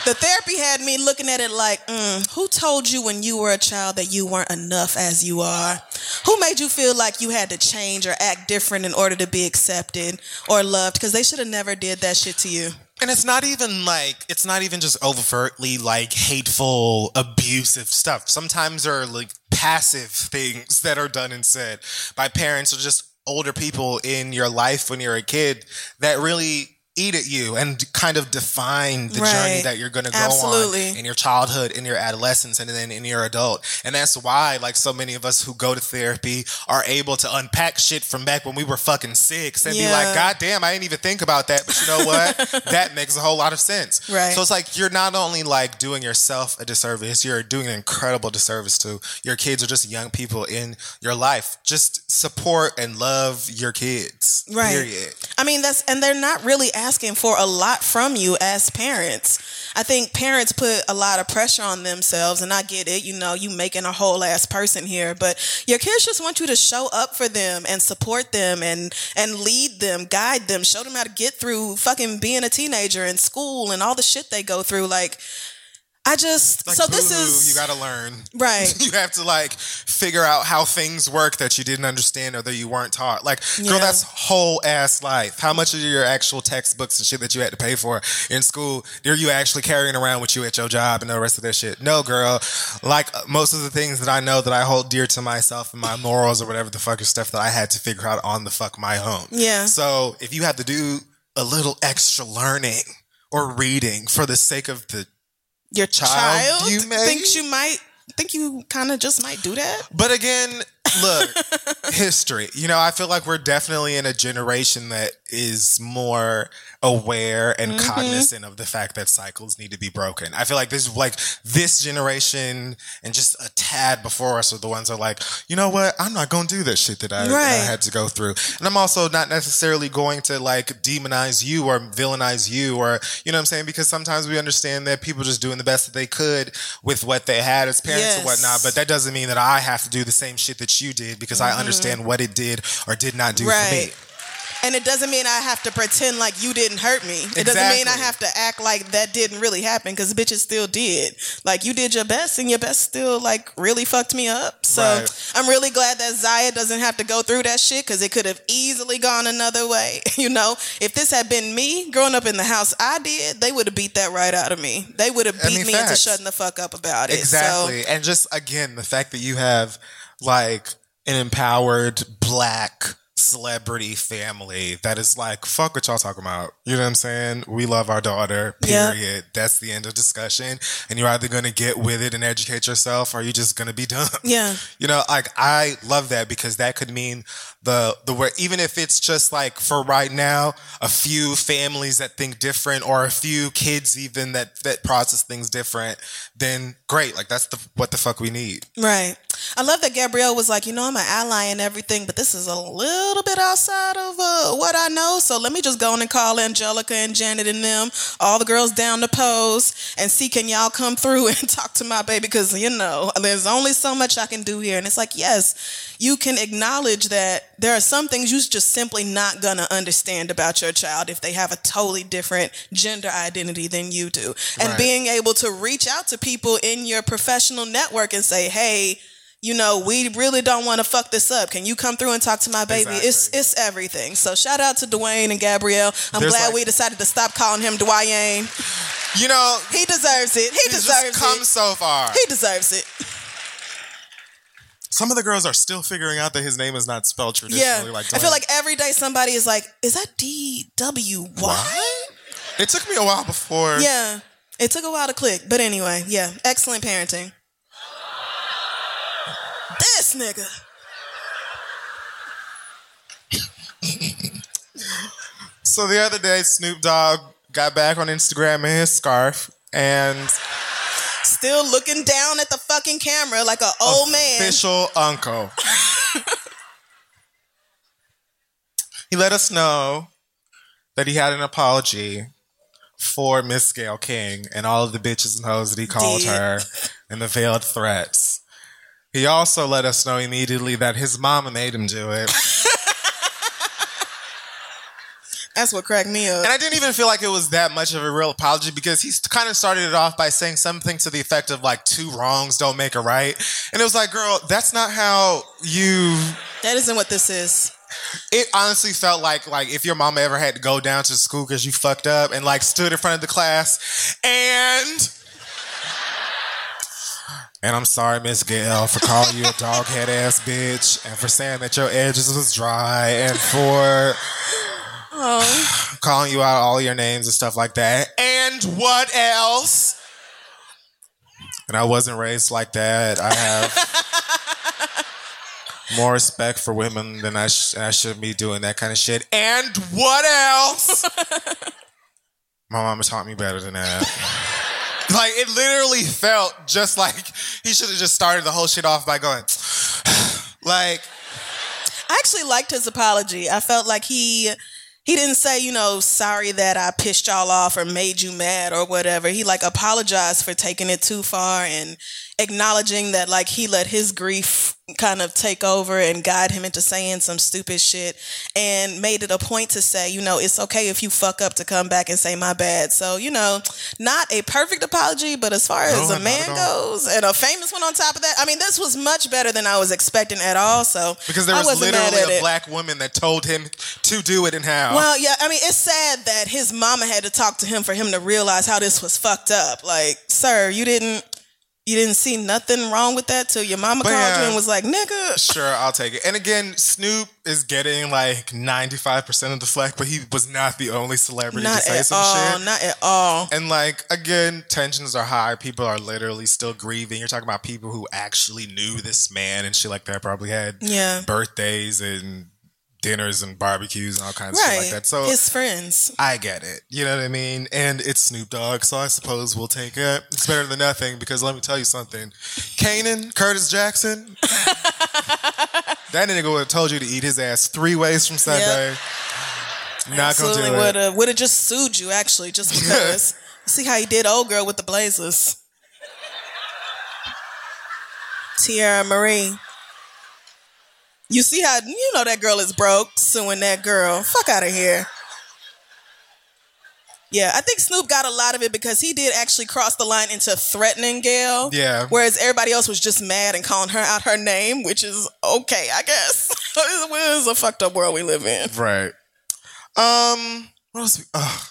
The therapy had me looking at it like, mm, who told you when you were a child that you weren't enough as you are? Who made you feel like you had to change or act different in order to be accepted or loved? Because they should have never did that shit to you. And it's not even like it's not even just overtly like hateful, abusive stuff. Sometimes there are like passive things that are done and said by parents or just older people in your life when you're a kid that really eat at you and kind of define the journey that you're going to go Absolutely. on in your childhood, in your adolescence, and then in your adult. And that's why, like, so many of us who go to therapy are able to unpack shit from back when we were fucking six and be like, God damn, I didn't even think about that. But you know what? <laughs> that makes a whole lot of sense. Right. So it's like you're not only like doing yourself a disservice, you're doing an incredible disservice to your kids or just young people in your life. Just support and love your kids. Right. Period. I mean, that's, and they're not really asking for a lot from you as parents. I think parents put a lot of pressure on themselves, and I get it. You know, you making a whole ass person here, but your kids just want you to show up for them and support them and and lead them, guide them, show them how to get through fucking being a teenager in school and all the shit they go through. Like, I just Like, so this is you got to learn. right. <laughs> you have to like figure out how things work that you didn't understand or that you weren't taught. Like, Yeah. girl, that's whole ass life. How much of your actual textbooks and shit that you had to pay for in school are you actually carrying around with you at your job and the rest of that shit? No, girl. Like uh, most of the things that I know that I hold dear to myself and my morals or whatever the fuck is stuff that I had to figure out on the fuck my own. Yeah. So if you have to do a little extra learning or reading for the sake of the Your Child, child, you may- thinks you might think you kind of just might do that. But again, look, <laughs> history. You know, I feel like we're definitely in a generation that is more aware and Mm-hmm. cognizant of the fact that cycles need to be broken. I feel like this like this generation and just a tad before us are the ones that are like, you know what? I'm not gonna do this shit that I, I had to go through. And I'm also not necessarily going to like demonize you or villainize you or you know what I'm saying? Because sometimes we understand that people just doing the best that they could with what they had as parents Yes. and whatnot. But that doesn't mean that I have to do the same shit that you did because I understand what it did or did not do for me. And it doesn't mean I have to pretend like you didn't hurt me. It doesn't mean I have to act like that didn't really happen because bitches still did. Like you did your best and your best still like really fucked me up. So Right. I'm really glad that Zaya doesn't have to go through that shit because it could have easily gone another way. <laughs> you know, if this had been me growing up in the house I did, they would have beat that right out of me. They would have I beat mean, me into shutting the fuck up about it. Exactly. So, and just again, the fact that you have like an empowered black celebrity family that is like, fuck what y'all talking about. You know what I'm saying? We love our daughter, period. That's the end of discussion. And you're either gonna get with it and educate yourself or you're just gonna be <laughs> dumb. yeah. You know, like I love that because that could mean the the where even if it's just like for right now, a few families that think different or a few kids even that that process things different, then great. Like that's the what the fuck we need. Right. I love that Gabrielle was like, you know, I'm an ally and everything, but this is a little bit outside of uh, what I know. So let me just go on and call Angelica and Janet and them, all the girls down the pose, and see can y'all come through <laughs> and talk to my baby because you know there's only so much I can do here. And it's like, yes, you can acknowledge that there are some things you're just simply not gonna understand about your child if they have a totally different gender identity than you do, and Right. being able to reach out to people in your professional network and say, hey you know, we really don't want to fuck this up. Can you come through and talk to my baby? It's Exactly. it's everything. So shout out to Dwyane and Gabrielle. I'm There's glad like- we decided to stop calling him Dwyane. You know, He deserves it. He deserves just come it. so far. He deserves it. Some of the girls are still figuring out that his name is not spelled Yeah. traditionally. Like I feel like every day somebody is like, is that D W Y? It took me a while before. Yeah. It took a while to click, but anyway, yeah, excellent parenting. This nigga. So the other day, Snoop Dogg got back on Instagram in his scarf and still looking down at the fucking camera like an old man. Official uncle. he let us know that he had an apology for Miss Gayle King and all of the bitches and hoes that he called Did. her and the veiled threats. He also let us know immediately that his mama made him do it. <laughs> That's what cracked me up. And I didn't even feel like it was that much of a real apology because he kind of started it off by saying something to the effect of like two wrongs don't make a right. And it was like, girl, that's not how you That isn't what this is. it honestly felt like like if your mama ever had to go down to school because you fucked up and like stood in front of the class and and I'm sorry, Miss Gayle, for calling you a dog head ass bitch and for saying that your edges was dry and for oh. calling you out all your names and stuff like that. And what else? And I wasn't raised like that. I have more respect for women than I, sh- I should be doing that kind of shit. And what else? <laughs> My mama taught me better than that. Like it literally felt just like he should have just started the whole shit off by going, <sighs> like, I actually liked his apology. I felt like he he didn't say, you know, sorry that I pissed y'all off or made you mad or whatever. He like apologized for taking it too far and acknowledging that like he let his grief kind of take over and guide him into saying some stupid shit and made it a point to say, you know, it's okay if you fuck up to come back and say my bad. So, you know, not a perfect apology, but as far as No, a man goes and a famous one on top of that, I mean, this was much better than I was expecting at all. So because there was literally a it. black woman that told him to do it and how. Well, yeah, I mean, it's sad that his mama had to talk to him for him to realize how this was fucked up. Like, sir, you didn't you didn't see nothing wrong with that till your mama But called you and was like, nigga. Sure, I'll take it. And again, Snoop is getting like 95% of the flack, but he was not the only celebrity Not to say some all. shit. Not at all. And like again, tensions are high. People are literally still grieving. You're talking about people who actually knew this man and shit like that. Probably had Yeah. birthdays and dinners and barbecues and all kinds of shit like that. So his friends. I get it. You know what I mean? And it's Snoop Dogg, so I suppose we'll take it. It's better than nothing because let me tell you something. Kanan, Curtis Jackson, <laughs> that nigga would have told you to eat his ass three ways from Sunday. Not Absolutely would have would have just sued you actually, just because. See how he did old girl with the blazers. Teairra Mari. You see how you know that girl is broke suing that girl. Fuck out of here. Yeah, I think Snoop got a lot of it because he did actually cross the line into threatening Gayle. Yeah. Whereas everybody else was just mad and calling her out her name, which is okay, I guess. <laughs> it is a fucked up world we live in. Right. Um. What else? We, ugh.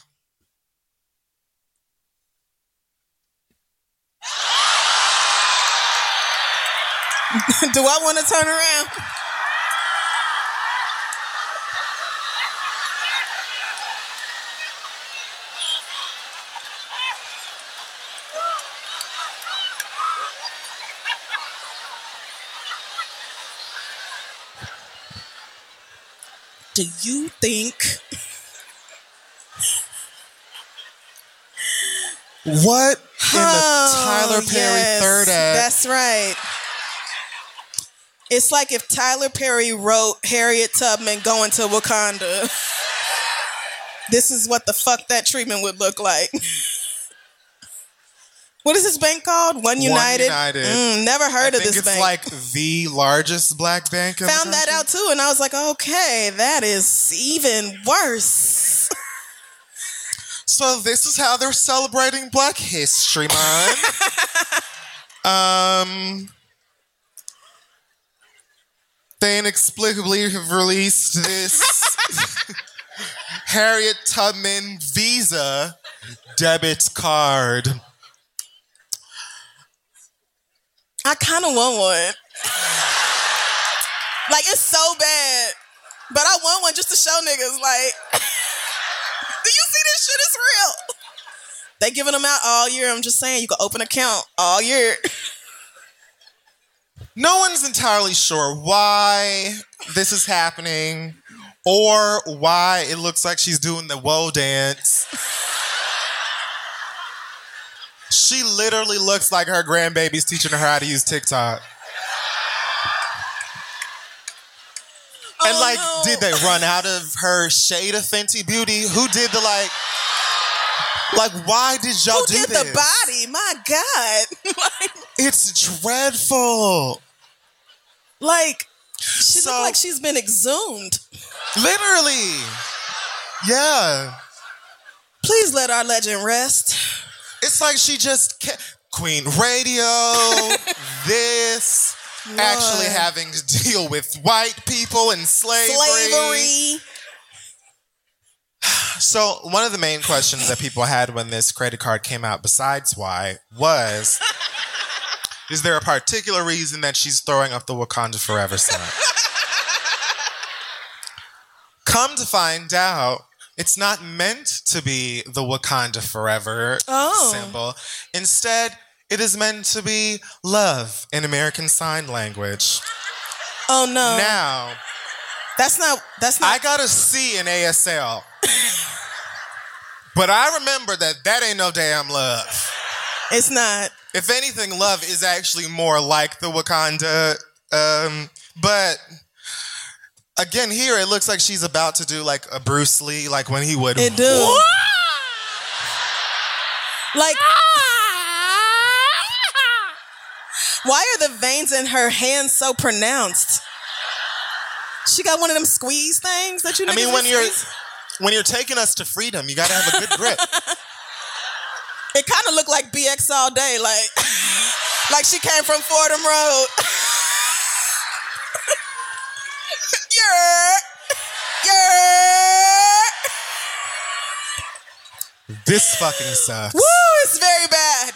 <laughs> Do I want to turn around? Do you think What in the oh, Tyler Oh, Perry yes, third act? That's right. It's like if Tyler Perry wrote Harriet Tubman going to Wakanda. <laughs> This is what the fuck that treatment would look like. <laughs> What is this bank called? One United. United. Mm, never I heard of think this it's bank. It's like the largest black bank. in the Found that out too, and I was like, okay, that is even worse. So this is how they're celebrating Black History Month. <laughs> um, they inexplicably have released this <laughs> Harriet Tubman Visa debit card. I kind of want one. Like it's so bad, but I want one just to show niggas. Like, <laughs> do you see this shit? It's real. They giving them out all year. I'm just saying, you can open account all year. <laughs> No one's entirely sure why this is happening or why it looks like she's doing the woe dance. She literally looks like her grandbaby's teaching her how to use TikTok. Oh, and Oh, like, no. did they run out of her shade of Fenty Beauty? Who did the like? Like, why did y'all Who do did this? the body? My God. <laughs> like, It's dreadful. like, she So- looked like she's been exhumed. Literally. Yeah. Please let our legend rest. It's like she just ca- Queen Radio, <laughs> this, actually having to deal with white people and slavery. Slavery. <sighs> So one of the main questions that people had when this credit card came out, besides why, was <laughs> is there a particular reason that she's throwing up the Wakanda Forever sign? <laughs> Come to find out, it's not meant to be the Wakanda Forever Oh. symbol. Instead, it is meant to be love in American Sign Language. Oh no. Now, that's not that's not I got a C in ASL. but I remember that that ain't no damn love. it's not. If anything, love is actually more like the Wakanda. Um, but again, here it looks like she's about to do like a Bruce Lee, like when he would. It do. Like ah! Why are the veins in her hands so pronounced? She got one of them squeeze things that you know. I mean, when you're squeeze- when you're taking us to freedom, you got to have a good grip. <laughs> It kind of looked like BX all day, like <laughs> like she came from Fordham Road. <laughs> yeah, yeah. this fucking sucks. Woo! It's very bad.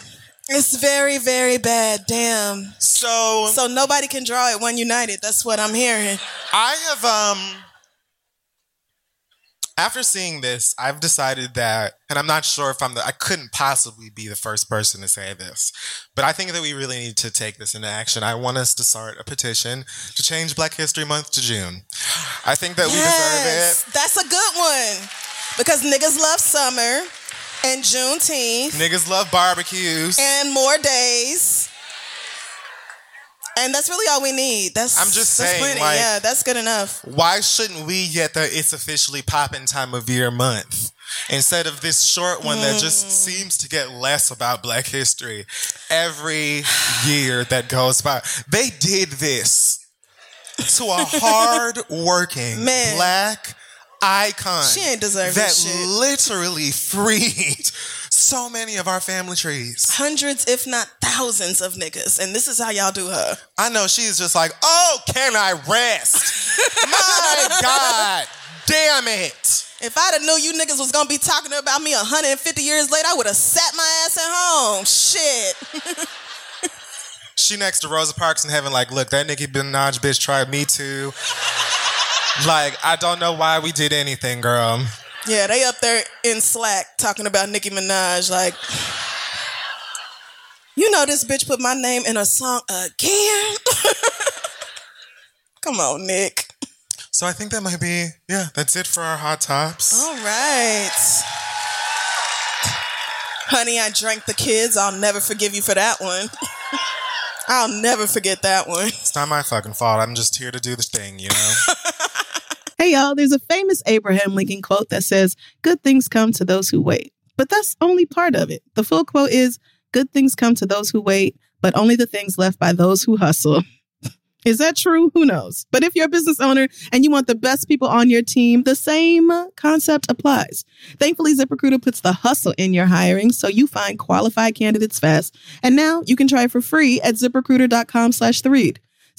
It's very, very bad. Damn. So, So nobody can draw it one united. That's what I'm hearing. I have um after seeing this, I've decided that and I'm not sure if I'm the I couldn't possibly be the first person to say this. But I think that we really need to take this into action. I want us to start a petition to change Black History Month to June. I think that we Yes, deserve that's a good one because niggas love summer and Juneteenth it. Niggas love barbecues. and more days. And that's really all we need. That's I'm just that's saying, plenty. like- yeah, that's good enough. Why shouldn't we get the it's officially poppin' time of year month? Instead of this short one that just Mm. seems to get less about black history every year that goes by. They did this to a <laughs> hard working black icon. She ain't deserve that literally freed so many of our family trees. Hundreds, if not thousands, of niggas, and this is how y'all do her. I know she's just like, oh, can I rest? <laughs> My God, damn it. If I'd have knew you niggas was gonna be talking about me 150 years later, I would have sat my ass at home. Shit. <laughs> She next to Rosa Parks in heaven, like, look, that Nicki Minaj bitch tried me too. like, I don't know why we did anything, girl. Yeah, they up there in Slack talking about Nicki Minaj. Like, you know, this bitch put my name in a song again. <laughs> Come on, Nick. So I think that might be, yeah, that's it for our hot tops. All right. Honey, I drank the kids. I'll never forgive you for that one. <laughs> I'll never forget that one. It's not my fucking fault. I'm just here to do the thing, you know? <laughs> Hey, y'all, there's a famous Abraham Lincoln quote that says, Good things come to those who wait. But that's only part of it. The full quote is, Good things come to those who wait, but only the things left by those who hustle. <laughs> Is that true? Who knows? But if you're a business owner and you want the best people on your team, the same concept applies. Thankfully, ZipRecruiter puts the hustle in your hiring so you find qualified candidates fast. And now you can try it for free at ziprecruiter.com slash the read.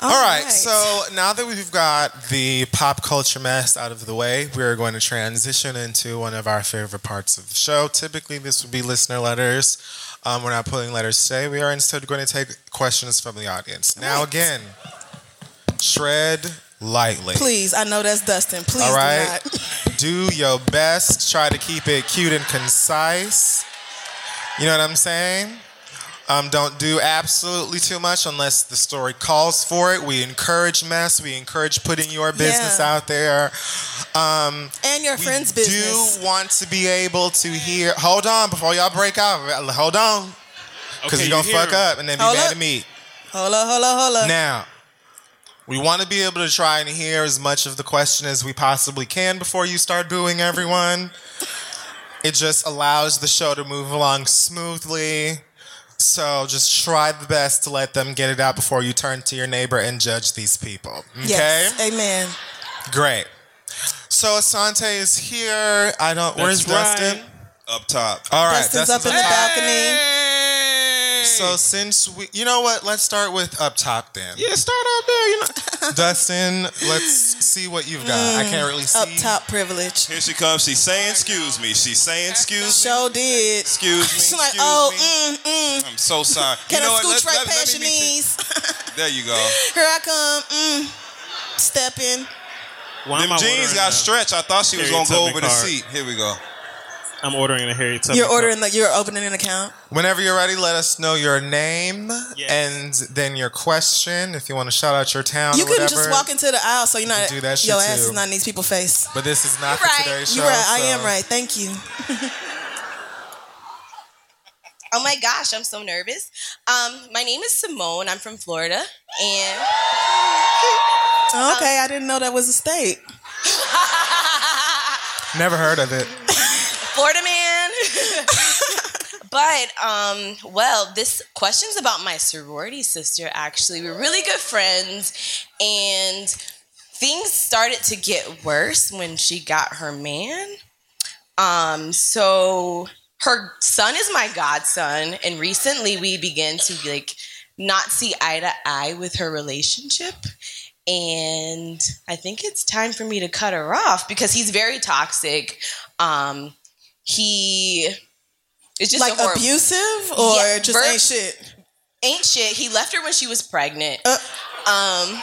All right, so now that we've got the pop culture mess out of the way, we are going to transition into one of our favorite parts of the show. Typically, this would be listener letters. Um, we're not pulling letters today. We are instead going to take questions from the audience. Now, Right. again, shred lightly. Please, I know that's Dustin. Please All right. do not. <laughs> Do your best. Try to keep it cute and concise. You know what I'm saying? Um, don't do absolutely too much unless the story calls for it. We encourage mess. We encourage putting your business Yeah. out there. Um, And your friend's business. do want to be able to hear. Hold on before y'all break out. Hold on, because Okay, you're gonna you fuck up and then be Hold mad up. at me. Hold up, hold up, hold up. Now, we want to be able to try and hear as much of the question as we possibly can before you start booing everyone. It just allows the show to move along smoothly. So just try the best to let them get it out before you turn to your neighbor and judge these people. Okay? Yes. Amen. Great. So Asante is here. I don't. where's That's Dustin? Up top. All right, Dustin's up in the top. Balcony. So since we, you know what, let's start with up top then. Yeah, start out there. You know. <laughs> Dustin, let's see what you've got. I can't really see. Up top privilege. Here she comes. She's saying, "Excuse me." She's saying, "Excuse me." Show did. Excuse me. She's like, excuse oh, me. mm, mm. I'm so sorry. Can you know I what? scooch Let- right let- let past me your meet you. knees? <laughs> There you go. Here I come. Mm. Step in. Why Them am jeans got a- stretched. I thought she was Harriet gonna go Tubman over the seat. Here we go. I'm ordering a Harry Tubman. You're ordering the. You're opening an account. Whenever you're ready, let us know your name Yes. and then your question. If you want to shout out your town You can whatever. just walk into the aisle, so you're not. do that shit your ass too. is not in these people's face. But this is not You're for right. today's show. You're right. I so- am right. Thank you. <laughs> Oh my gosh, I'm so nervous. Um, my name is Simone. I'm from Florida, and <laughs> Okay, I didn't know that was a state. <laughs> Never heard of it. Florida man. <laughs> but um, well, this question's about my sorority sister. Actually, we're really good friends, and things started to get worse when she got her man. Um, so her son is my godson, and recently we began to like not see eye to eye with her relationship. And I think it's time for me to cut her off because he's very toxic. Um, he is just Like a abusive or Yeah, just ver- ain't shit. ain't shit. He left her when she was pregnant. Uh. Um,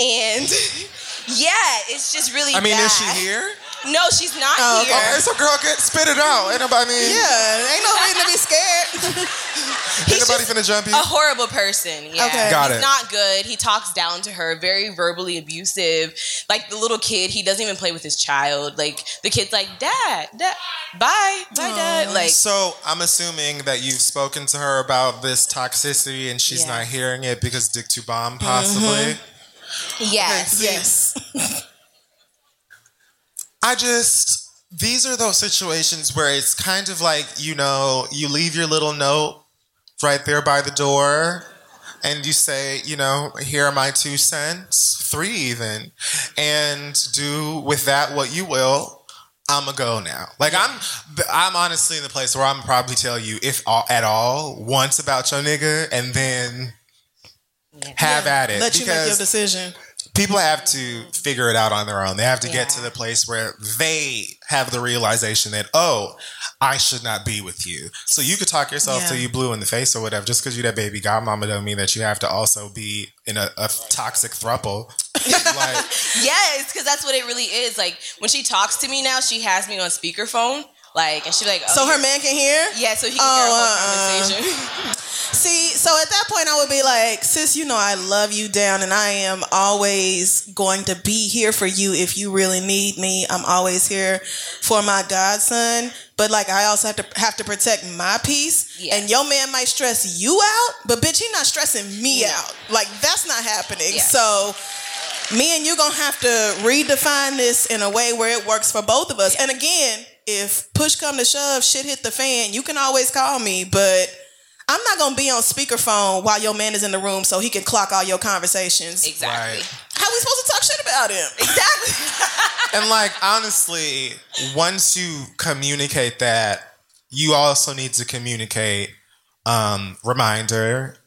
and yeah, it's just really. I mean, bad. is she here? No, she's not Oh, here. Okay, so girl, get spit it out. Ain't nobody, mean, Yeah, ain't no reason to be scared. <laughs> ain't nobody finna jump you. a horrible person. Yeah. Okay. Got He's it. not good. He talks down to her, very verbally abusive. Like the little kid, he doesn't even play with his child. Like the kid's like, Dad, Dad, bye, bye, Dad. Like, So I'm assuming that you've spoken to her about this toxicity and she's Yeah. not hearing it because Dick to bomb possibly. Mm-hmm. yes, yes. <laughs> I just these are those situations where it's kind of like, you know, you leave your little note right there by the door and you say, you know, here are my two cents, three even, and do with that what you will. I'm a go now. Like I'm, I'm honestly in the place where I'm probably tell you if all, at all once about your nigga, and then have at it Let you make your decision. People have to figure it out on their own. They have to get to the place where they have the realization that, oh, I should not be with you. So you could talk yourself Yeah. till you blue in the face or whatever. Just because you that baby godmama don't mean that you have to also be in a, a toxic thruple. like, <laughs> yes, because that's what it really is. Like when she talks to me now, she has me on speakerphone. Like, and she's like, oh, So her man can hear? Yeah, so he can Oh, hear our uh-uh. whole conversation. Oh, uh, uh. <laughs> See, so at that point, I would be like, sis, you know, I love you down, and I am always going to be here for you if you really need me. I'm always here for my godson. But like, I also have to have to protect my peace. Yeah. And your man might stress you out, but bitch, he not stressing me No. out. Like that's not happening. Yeah. So. Me and you gonna have to redefine this in a way where it works for both of us. And again, if push come to shove, shit hit the fan, you can always call me, but I'm not gonna be on speakerphone while your man is in the room so he can clock all your conversations. exactly. Right. How we supposed to talk shit about him? Exactly. <laughs> and like, honestly, once you communicate that, you also need to communicate, um, reminder,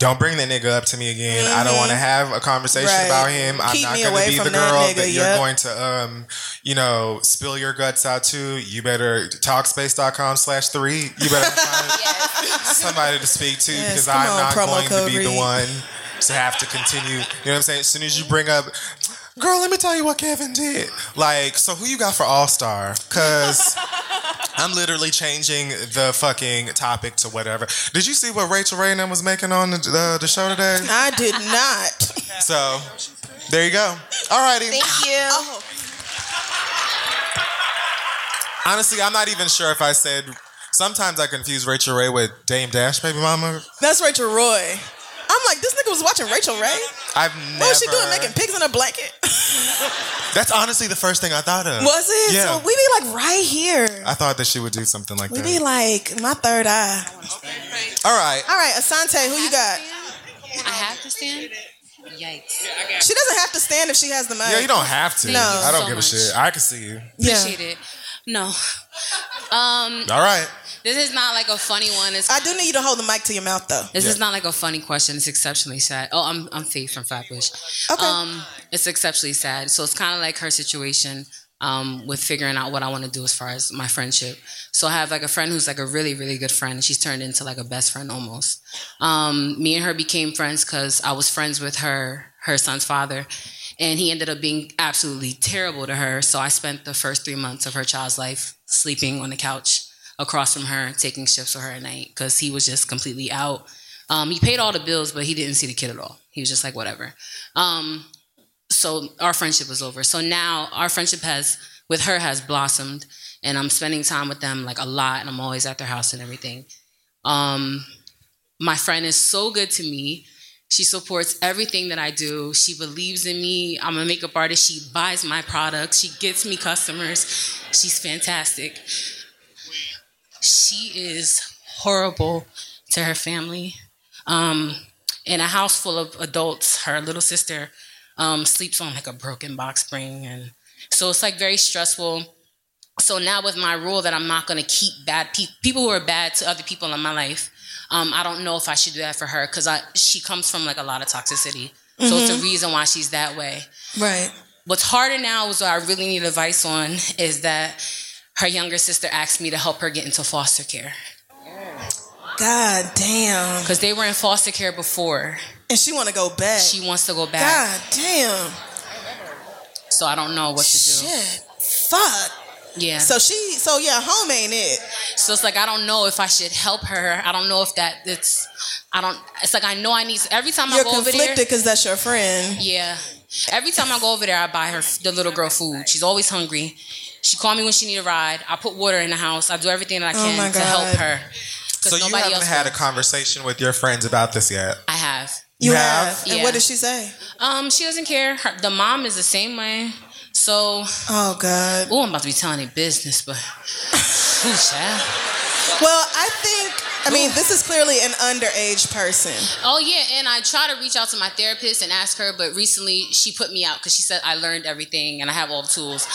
don't bring that nigga up to me again. I don't want to have a conversation Mm-hmm. Right. about him. I'm not going to be the from that girl nigga, that you're yep. going to, um, you know, spill your guts out to. You better talkspace.com slash three. You better find <laughs> somebody to speak to Yes, because I'm on, not going to be the one to have to continue. You know what I'm saying? As soon as you bring up, girl, let me tell you what Kevin did. Like, so who you got for All Star? Because <laughs> I'm literally changing the fucking topic to whatever. Did you see what Rachael Ray and them was making on the, the, the show today? I did not. So there you go. All righty. Thank you. Oh, Honestly, I'm not even sure if I said. Sometimes I confuse Rachael Ray with Dame Dash, baby mama. that's Rachel Roy. I'm like, this nigga was watching Rachael Ray. I've never. What was she doing, making pigs in a blanket? <laughs> That's honestly the first thing I thought of. Was it? Yeah. So we be like right here. I thought that she would do something like We that. We be like my third eye. All right. All right, Asante, who you got? I have to stand. Yikes! She doesn't have to stand if she has the mic. Yeah, you don't have to. No. I don't So give a much. shit. I can see you. Yeah. Appreciate it. No, um, All right. This is not like a funny one. It's, I do need you to hold the mic to your mouth though. this is not like a funny question. It's exceptionally sad. Oh, I'm I'm Faith from Flatbush. Okay. Um, it's exceptionally sad. So it's kind of like her situation um, with figuring out what I want to do as far as my friendship. So I have like a friend who's like a really really good friend. and She's turned into like a best friend almost. Um, me and her became friends because I was friends with her her son's father. And he ended up being absolutely terrible to her. So I spent the first three months of her child's life sleeping on the couch across from her, taking shifts with her at night because he was just completely out. Um, he paid all the bills, but he didn't see the kid at all. He was just like, whatever. Um, so our friendship was over. So now our friendship has, with her, has blossomed, and I'm spending time with them like a lot, and I'm always at their house and everything. Um, my friend is so good to me. She supports everything that I do. She believes in me. I'm a makeup artist. She buys my products. She gets me customers. She's fantastic. She is horrible to her family. Um, in a house full of adults, her little sister um, sleeps on like a broken box spring, and so it's like very stressful. So now with my rule that I'm not going to keep bad people, people who are bad to other people in my life, um, I don't know if I should do that for her because she comes from like a lot of toxicity. So it's a reason why she's that way. Right. What's harder now is what I really need advice on is that her younger sister asked me to help her get into foster care God damn. because they were in foster care before. And she want to go back. She wants to go back, God damn. so I don't know what to do. Shit. Fuck. Yeah. So she. So yeah, home ain't it. So it's like I don't know if I should help her. I don't know if that it's. I don't. It's like I know I need. Every time You're I go over there. You're conflicted because that's your friend. Yeah. Every time I go over there, I buy her the little girl food. She's always hungry. She call me when she need a ride. I put water in the house. I do everything that I Oh can my to help God. her. 'Cause So you haven't else had a conversation with your friends about this yet? I have. You You have. have? And what did she say? Um, she doesn't care. Her, the mom is the same way. So, Oh God. oh, I'm about to be telling their business, but <sighs> ooh, child. Well, I think. I mean, this is clearly an underage person. Oh yeah, and I try to reach out to my therapist and ask her, but recently she put me out because she said I learned everything and I have all the tools.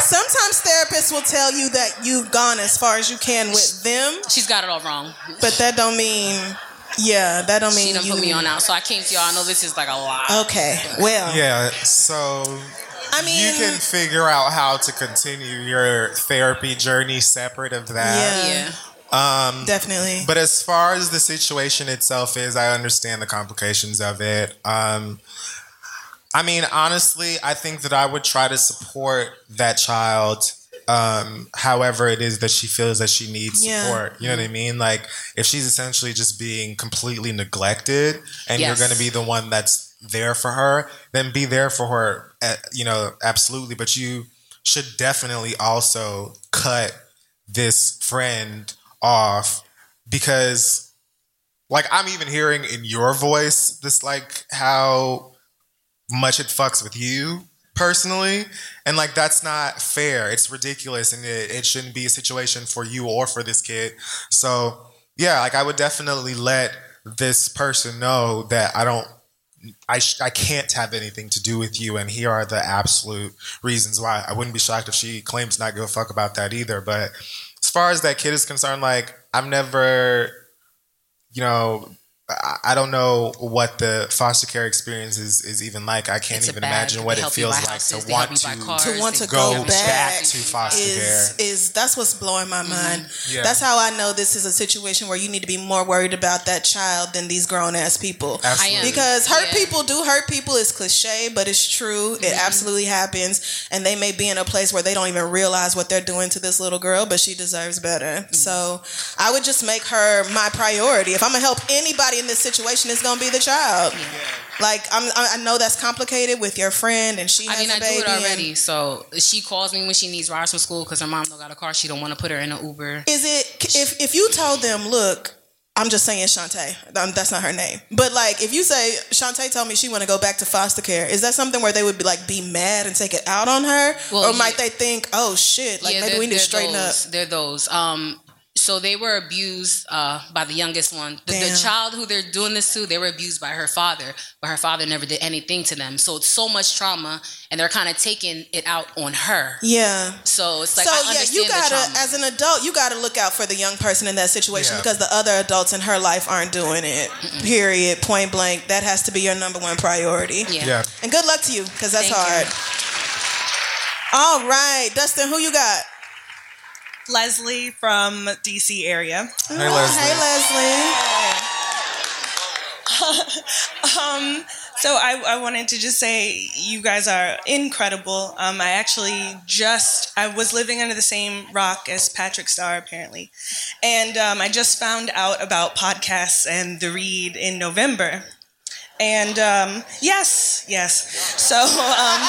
Sometimes therapists will tell you that you've gone as far as you can with them, She's got it all wrong. but that don't mean. Yeah, that don't mean She done you. put me on out, so I came to y'all. I know this is like a lot. Okay. Well. Yeah. So I mean. you can figure out how to continue your therapy journey separate of that. Yeah. Yeah. Um, Definitely. But as far as the situation itself is, I understand the complications of it. Um, I mean, honestly, I think that I would try to support that child um, however it is that she feels that she needs Yeah. support. You know what I mean? Like, if she's essentially just being completely neglected and Yes. you're going to be the one that's there for her, then be there for her, uh, you know, absolutely. But you should definitely also cut this friend off because like I'm even hearing in your voice this like how much it fucks with you personally. And like that's not fair. It's ridiculous and it, it shouldn't be a situation for you or for this kid. So yeah like I would definitely let this person know that I don't I, sh- I can't have anything to do with you, and here are the absolute reasons why. I wouldn't be shocked if she claims not to give a fuck about that either. But as far as that kid is concerned, like I've never, you know, I, I don't know what the foster care experience is, is even like. I can't It's even bad- imagine what it feels like houses, to want to cars, to want to go go back back to foster is care. is that's what's blowing my mind. Yeah. That's how I know this is a situation where you need to be more worried about that child than these grown ass people. Absolutely. I am. Because hurt Yeah. people do hurt people is cliche, but it's true. It Mm-hmm. absolutely happens, and they may be in a place where they don't even realize what they're doing to this little girl, but she deserves better. Mm-hmm. So I would just make her my priority. If I'm gonna help anybody in this situation, it's gonna be the child. Like I'm, I know that's complicated with your friend, and she I mean, I do it already. So she calls me when she needs rides from school because her mom don't got a car. She don't want to put her in an Uber. Is it if if you told them, look, I'm just saying Shantae, um, that's not her name, but like if you say Shantae told me she want to go back to foster care, is that something where they would be like be mad and take it out on her, Well, or yeah. might they think, oh shit, like maybe we need to straighten those, up? They're those. Um, so they were abused uh, by the youngest one. The, the child who they're doing this to, they were abused by her father, but her father never did anything to them. So it's so much trauma, and they're kind of taking it out on her. Yeah. So it's like so I yeah, you gotta, as an adult, you gotta look out for the young person in that situation Yeah. because the other adults in her life aren't doing it. Period. Point blank. That has to be your number one priority. yeah. Yeah. And good luck to you because that's Thank you. hard. All right, Dustin, who you got? Leslie from DC area. Hey, Leslie. Hey, Leslie. <laughs> Um, so I, I wanted to just say you guys are incredible. Um, I actually just I was living under the same rock as Patrick Star apparently, and um, I just found out about podcasts and the read in November, and um, yes, yes. So um,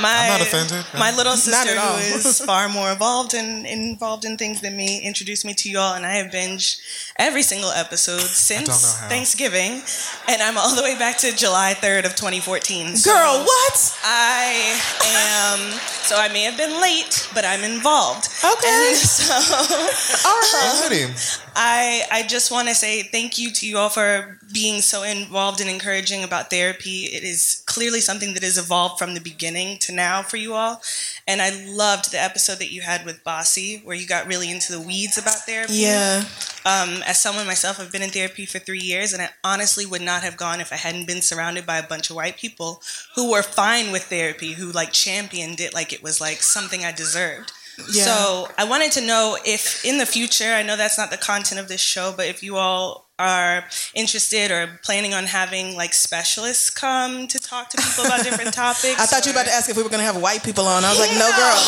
my I'm not offended. my little sister who is <laughs> far more involved and involved in things than me introduced me to y'all, and I have binged every single episode since. Thanksgiving, and I'm all the way back to July 3rd of 2014. So Girl, what? I am. So I may have been late, but I'm involved. Okay. And so All right. Um, Alrighty. I I just want to say thank you to you all for being so involved and encouraging about therapy. It is clearly something that has evolved from the beginning to now for you all. And I loved the episode that you had with Bossy, where you got really into the weeds about therapy. Yeah. Um, as someone myself, I've been in therapy for three years, and I honestly would not have gone if I hadn't been surrounded by a bunch of white people who were fine with therapy, who like championed it like it was like something I deserved. Yeah. So I wanted to know if in the future, I know that's not the content of this show, but if you all are interested or planning on having like specialists come to talk to people about different topics. <laughs> I thought you were about to ask if we were going to have white people on. I was like, no, girl.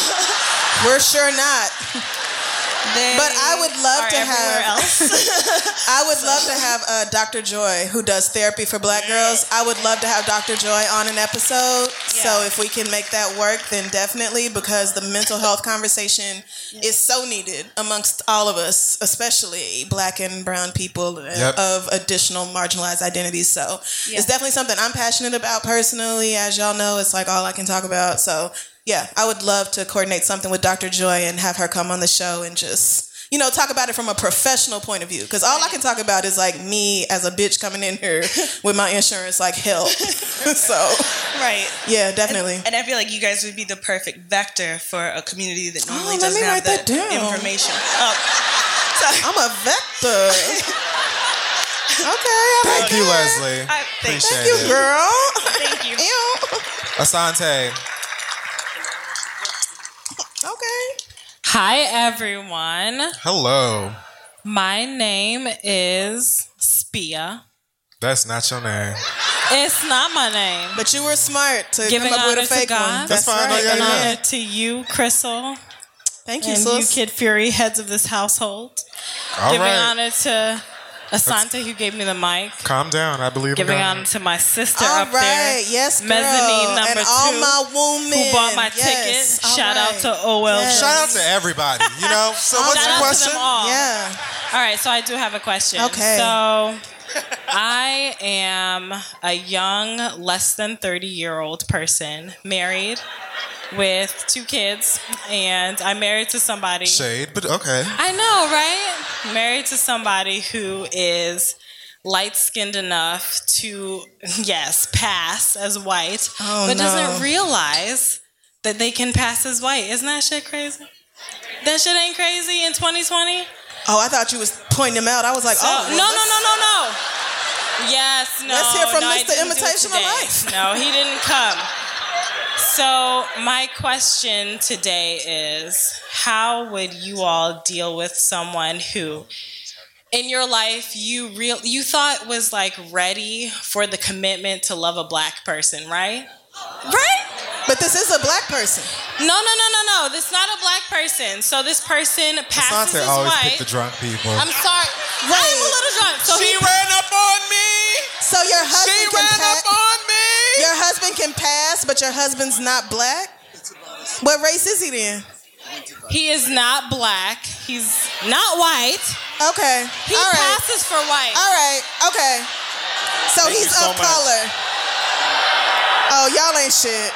We're sure not. They But I would love to have- else. <laughs> I would love to have uh, Dr. Joy, who does therapy for black girls. I would love to have Dr. Joy on an episode. So if we can make that work, then definitely, because the mental health conversation is so needed amongst all of us, especially black and brown people uh, Yep. of additional marginalized identities. So it's definitely something I'm passionate about personally. As y'all know, it's like all I can talk about. So yeah, I would love to coordinate something with Dr. Joy and have her come on the show and just, you know, talk about it from a professional point of view. Because all I can talk about is like me as a bitch coming in here <laughs> with my insurance, like help. <laughs> so right. yeah, definitely. And I feel like you guys would be the perfect vector for a community that oh, normally let doesn't me have write that the information. Um, <laughs> oh, sorry. I'm a vector. okay, I Thank like you, that. Leslie. I- thank Appreciate You it. girl. Thank you. Ew. Asante. Okay. Hi, everyone. Hello. My name is Spia. That's not your name. It's not my name. But you were smart to Giving come up with a honor to fake God. one. That's fine. right. Yeah, An yeah. honor to you, Crissle, Thank you, and you. Kid Fury, heads of this household. All Giving right. honor to Asante, who gave me the mic. Calm down. I believe in Giving God. honor to my sister All up right, there. yes, girl. Mezzanine number and all two, my women Who bought my Yes, ticket? all Shout out to OL. Yes. Shout out to everybody. You know. So what's Shout the out question? to them all. Yeah. All right, so I do have a question. Okay. So I am a young, less than 30 year old person, married with two kids, and I'm married to somebody. Shade, but okay. I know, right? Married to somebody who is light skinned enough to, yes, pass as white, Oh, but no. doesn't realize that they can pass as white. Isn't that shit crazy? That shit ain't crazy in 2020? Oh, I thought you was pointing him out. I was like, So- oh, no, no, no, no, no. Yes, no. <laughs> Let's hear from no, Mr. didn't do it Imitation of. Life. No, he didn't come. So my question today is, how would you all deal with someone who, in your life, you real you thought was like ready for the commitment to love a black person, right? Right? But this is a black person. No, no, no, no, no. This is not a black person. So this person passes Asante as always white. pick the drunk people. I'm sorry. I'm a little drunk. So She he ran up on me. So your husband She can ran pass. up on me. Your husband can pass, but your husband's not black. What race is he then? He is not black. He's not white. Okay. He All right. passes for white. All right. Okay. So Thank he's you so of much. color. Oh, y'all ain't shit.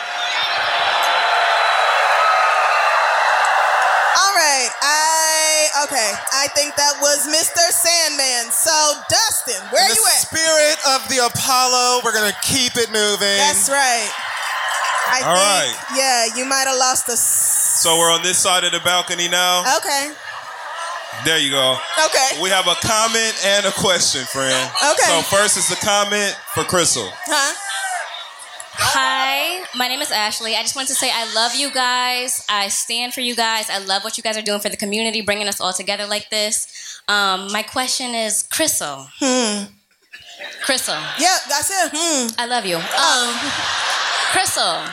All right. I okay. I think that was Mr. Sandman. So Dustin, where In you the at? spirit of the Apollo, we're gonna keep it moving. That's right. I All think, right. Yeah, you might have lost us. So we're on this side of the balcony now. Okay. There you go. Okay. We have a comment and a question, friend. Okay. So first is the comment for Crissle. Huh? Hi, my name is Ashley. I just wanted to say I love you guys. I stand for you guys. I love what you guys are doing for the community, bringing us all together like this. Um, my question is, Crissle. Hmm. Crissle. Yeah, that's it. hmm. I love you. Um, Crissle.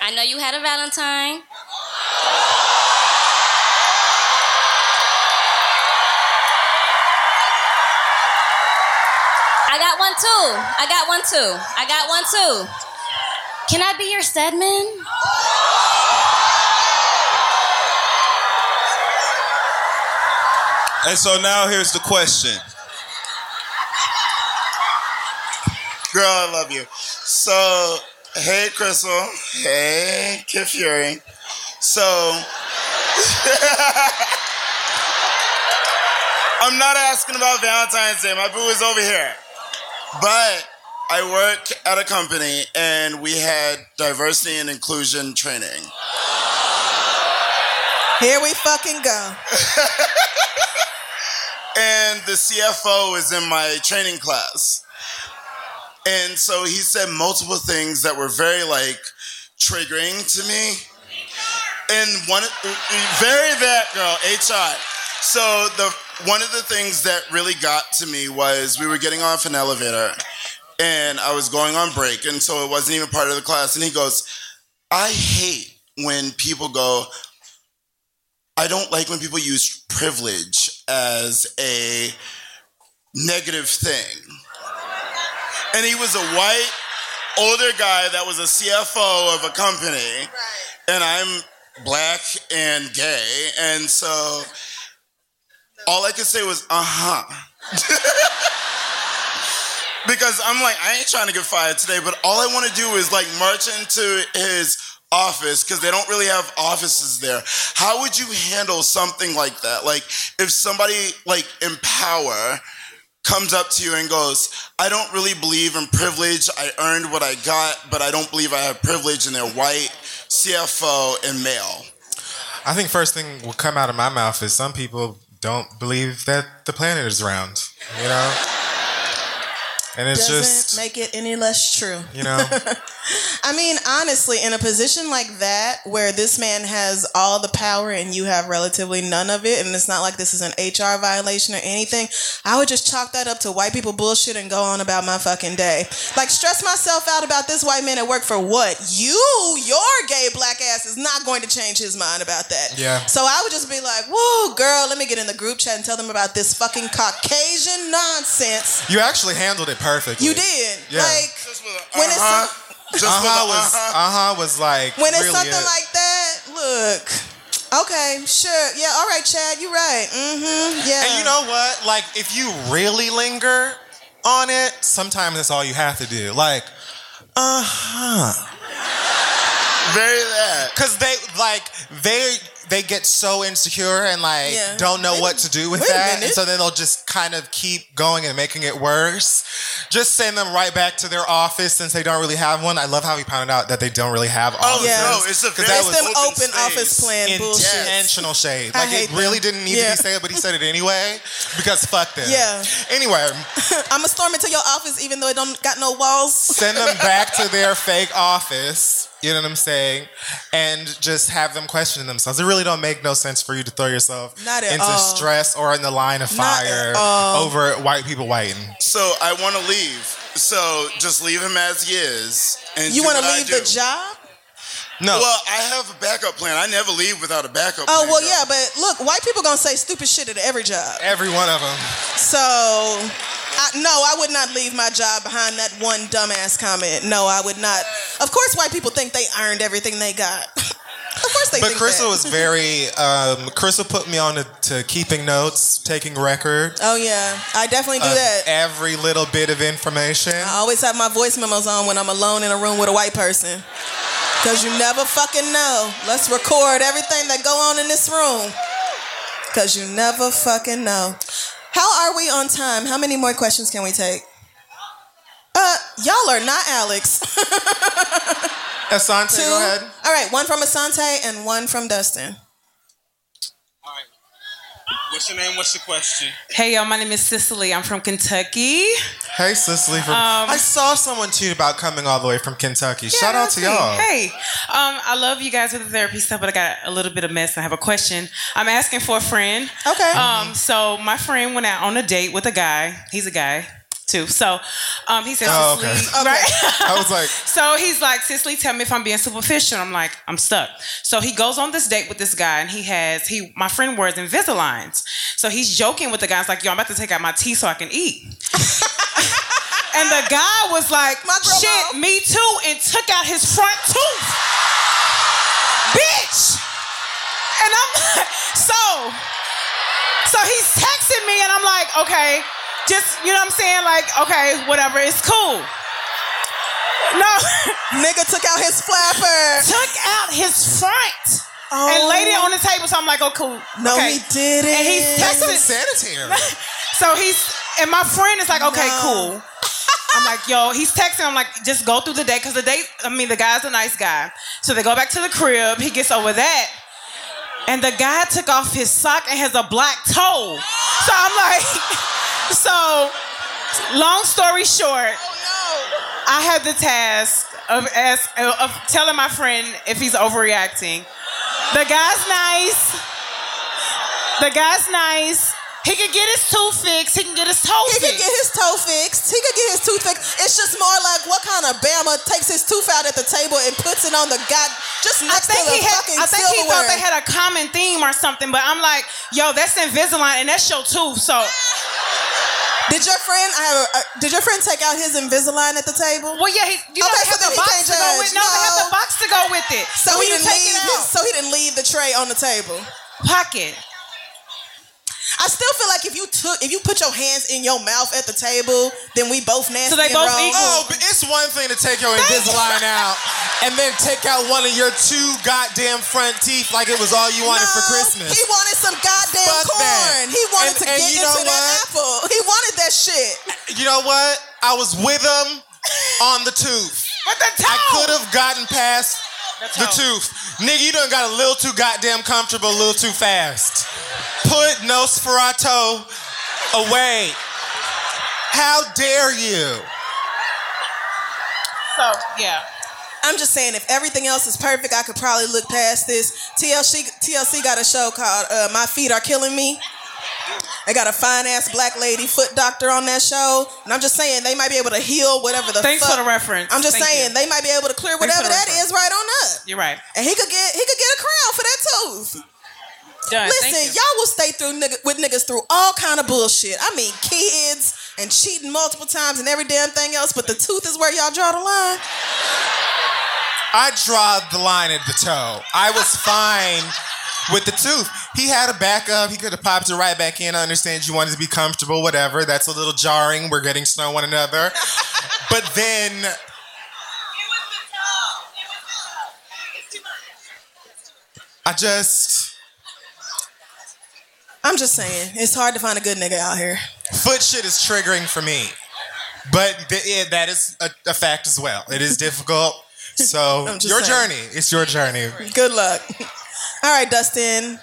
I know you had a Valentine. Got one too. I got one too. I got one too. Can I be your Stedman? And so now here's the question. Girl, I love you. So, hey, Crissle. Hey, Kid Fury. So, <laughs> I'm not asking about Valentine's Day. My boo is over here. But I work at a company and we had diversity and inclusion training. Here we fucking go. <laughs> and the CFO is in my training class. And so he said multiple things that were very like triggering to me. And one very that girl, HR. So the one of the things that really got to me was we were getting off an elevator and I was going on break and so it wasn't even part of the class and he goes, "I hate when people go, I don't like when people use privilege as a negative thing. And he was a white, older guy that was a CFO of a company, and I'm black and gay, and so all I could say was, uh huh. <laughs> because I'm like, I ain't trying to get fired today, but all I want to do is like march into his office because they don't really have offices there. How would you handle something like that? Like if somebody like in power comes up to you and goes, I don't really believe in privilege. I earned what I got, but I don't believe I have privilege and they're white, CFO, and male. I think first thing will come out of my mouth is some people don't believe that the planet is round. You know, and it's Doesn't just make it any less true. you know. <laughs> I mean, honestly, in a position like that where this man has all the power and you have relatively none of it, and it's not like this is an HR violation or anything, I would just chalk that up to white people bullshit and go on about my fucking day. Like, stress myself out about this white man at work for what? You, your gay black ass is not going to change his mind about that. Yeah. So I would just be like, whoa, girl, let me get in the group chat and tell them about this fucking Caucasian nonsense. You actually handled it perfectly. You did. Yeah. Like, when it's Uh-huh. some- Uh huh was uh huh was like when it's really something it. like that, look. Okay, sure. Yeah, all right, Chad, you're right. Mm-hmm. Yeah. And you know what? Like, if you really linger on it, sometimes that's all you have to do. Like, uh huh. Very that. Because they like they they get so insecure and like Yeah. don't know what to do with that, and so then they'll just kind of keep going and making it worse. Just send them right back to their office since they don't really have one. I love how he pointed out that they don't really have Oh, offices. no, it's a 'Cause very that was It's them open, office plan bullshit. intentional shade. I Like hate it really them. didn't need Yeah. to be said, but he said it anyway because fuck them. Yeah. Anyway, <laughs> I'm gonna storm into your office even though it don't got no walls. send them back to their fake office. You know what I'm saying? And just have them question themselves. It really don't make no sense for you to throw yourself Not into all. stress or in the line of fire over white people whiting. So I want to leave. So just leave him as he is. And You want want to leave the job? No. Well, I have a backup plan. I never leave without a backup Oh plan. Oh, well, yeah, but look, white people gonna say stupid shit at every job. Every one of them. So, I, no, I would not leave my job behind that one dumbass comment. No, I would not. Of course, white people think they earned everything they got. <laughs> of course, they But Crissle that. was very. Um, Crissle put me on to, to keeping notes, taking record. Oh yeah, I definitely do that. Every little bit of information. I always have my voice memos on when I'm alone in a room with a white person. Cause you never fucking know. Let's record everything that go on in this room. Cause you never fucking know. How are we on time? How many more questions can we take? Uh, y'all are not Alex. <laughs> Asante, Two. go ahead. All right, one from Asante and one from Dustin. All right. What's your name? What's your question? Hey y'all, my name is Cicely. I'm from Kentucky. Hey, Cicely. From, Um, I saw someone tweet about coming all the way from Kentucky. Shout out to y'all. Hey, um, I love you guys with the therapy stuff, but I got a little bit of mess. I have a question. I'm asking for a friend. Okay. Um, so my friend went out on a date with a guy. He's a guy too. So, um, he said, Oh, Cicely, okay. right? I was like, <laughs> So he's like, Cicely, tell me if I'm being superficial. I'm like, I'm stuck. So he goes on this date with this guy, and he has he my friend wears Invisaligns. So he's joking with the guy. It's like, yo, I'm about to take out my teeth so I can eat. <laughs> and the guy was like, shit, me too, and took out his front tooth. Bitch. And I'm like, <laughs> so, so he's texting me, and I'm like, okay, just you know what I'm saying, like, okay, whatever, it's cool. No. <laughs> Nigga took out his flapper. Took out his front. And oh. laid it on the table. So I'm like, oh, cool. No, okay. he didn't. And he's That's texting. <laughs> so he's, and my friend is like, okay, No. cool. I'm like, yo, he's texting. I'm like, just go through the day. Cause the day, I mean, the guy's a nice guy. So they go back to the crib. He gets over that. And the guy took off his sock and has a black toe. So I'm like, <laughs> so long story short, oh, I had the task of ask, of telling my friend if he's overreacting. The guy's nice. The guy's nice. He could get his tooth fixed. He can get his toe fixed. He could get his toe fixed. He could get his tooth fixed. It's just more like what kind of Bama takes his tooth out at the table and puts it on the god just I next to think the he had. fucking I think he thought they had a common theme or something. But I'm like, yo, that's Invisalign and that's your tooth. So <laughs> Did your friend? I have. A, did your friend take out his Invisalign at the table? Well, yeah, he, you know Okay, they so then the box to go with. judge. No, they have the box to go with it. So when he didn't leave. His, so he didn't leave the tray on the table. pocket. I still feel like if you took, if you put your hands in your mouth at the table, then we both nasty. So they and both wrong. equal. Oh, but it's one thing to take your Invisalign out and then take out one of your two goddamn front teeth like it was all you wanted for Christmas. He wanted some goddamn Fuck corn. that. He wanted And- to and get you know into that what? apple. He wanted that shit. You know what? I was with him on the tooth. <laughs> But the toe. I could have gotten past the toe. tooth. Nigga, you done got a little too goddamn comfortable, a little too fast. Put Nosferatu away. How dare you? So yeah. I'm just saying, if everything else is perfect, I could probably look past this. TLC TLC got a show called uh, "My Feet Are Killing Me." They got a fine ass black lady foot doctor on that show, and I'm just saying they might be able to heal whatever the. Thanks fuck. for the reference. I'm just Thank saying you. they might be able to clear whatever the that reference. is right on up, You're right. and he could get he could get a crown for that tooth. Done. Listen, you. y'all will stay through nigga, with niggas through all kind of bullshit. I mean, kids and cheating multiple times and every damn thing else, but the tooth is where y'all draw the line. I draw the line at the toe. I was fine with the tooth. He had a backup. He could have popped it right back in. I understand you wanted to be comfortable, whatever. That's a little jarring. We're getting to know one another. <laughs> But then I just I'm just saying, it's hard to find a good nigga out here. Foot shit is triggering for me, but th- yeah, that is a, a fact as well. It is difficult. So <laughs> your saying. journey. It's your journey. Good luck. All right, Dustin.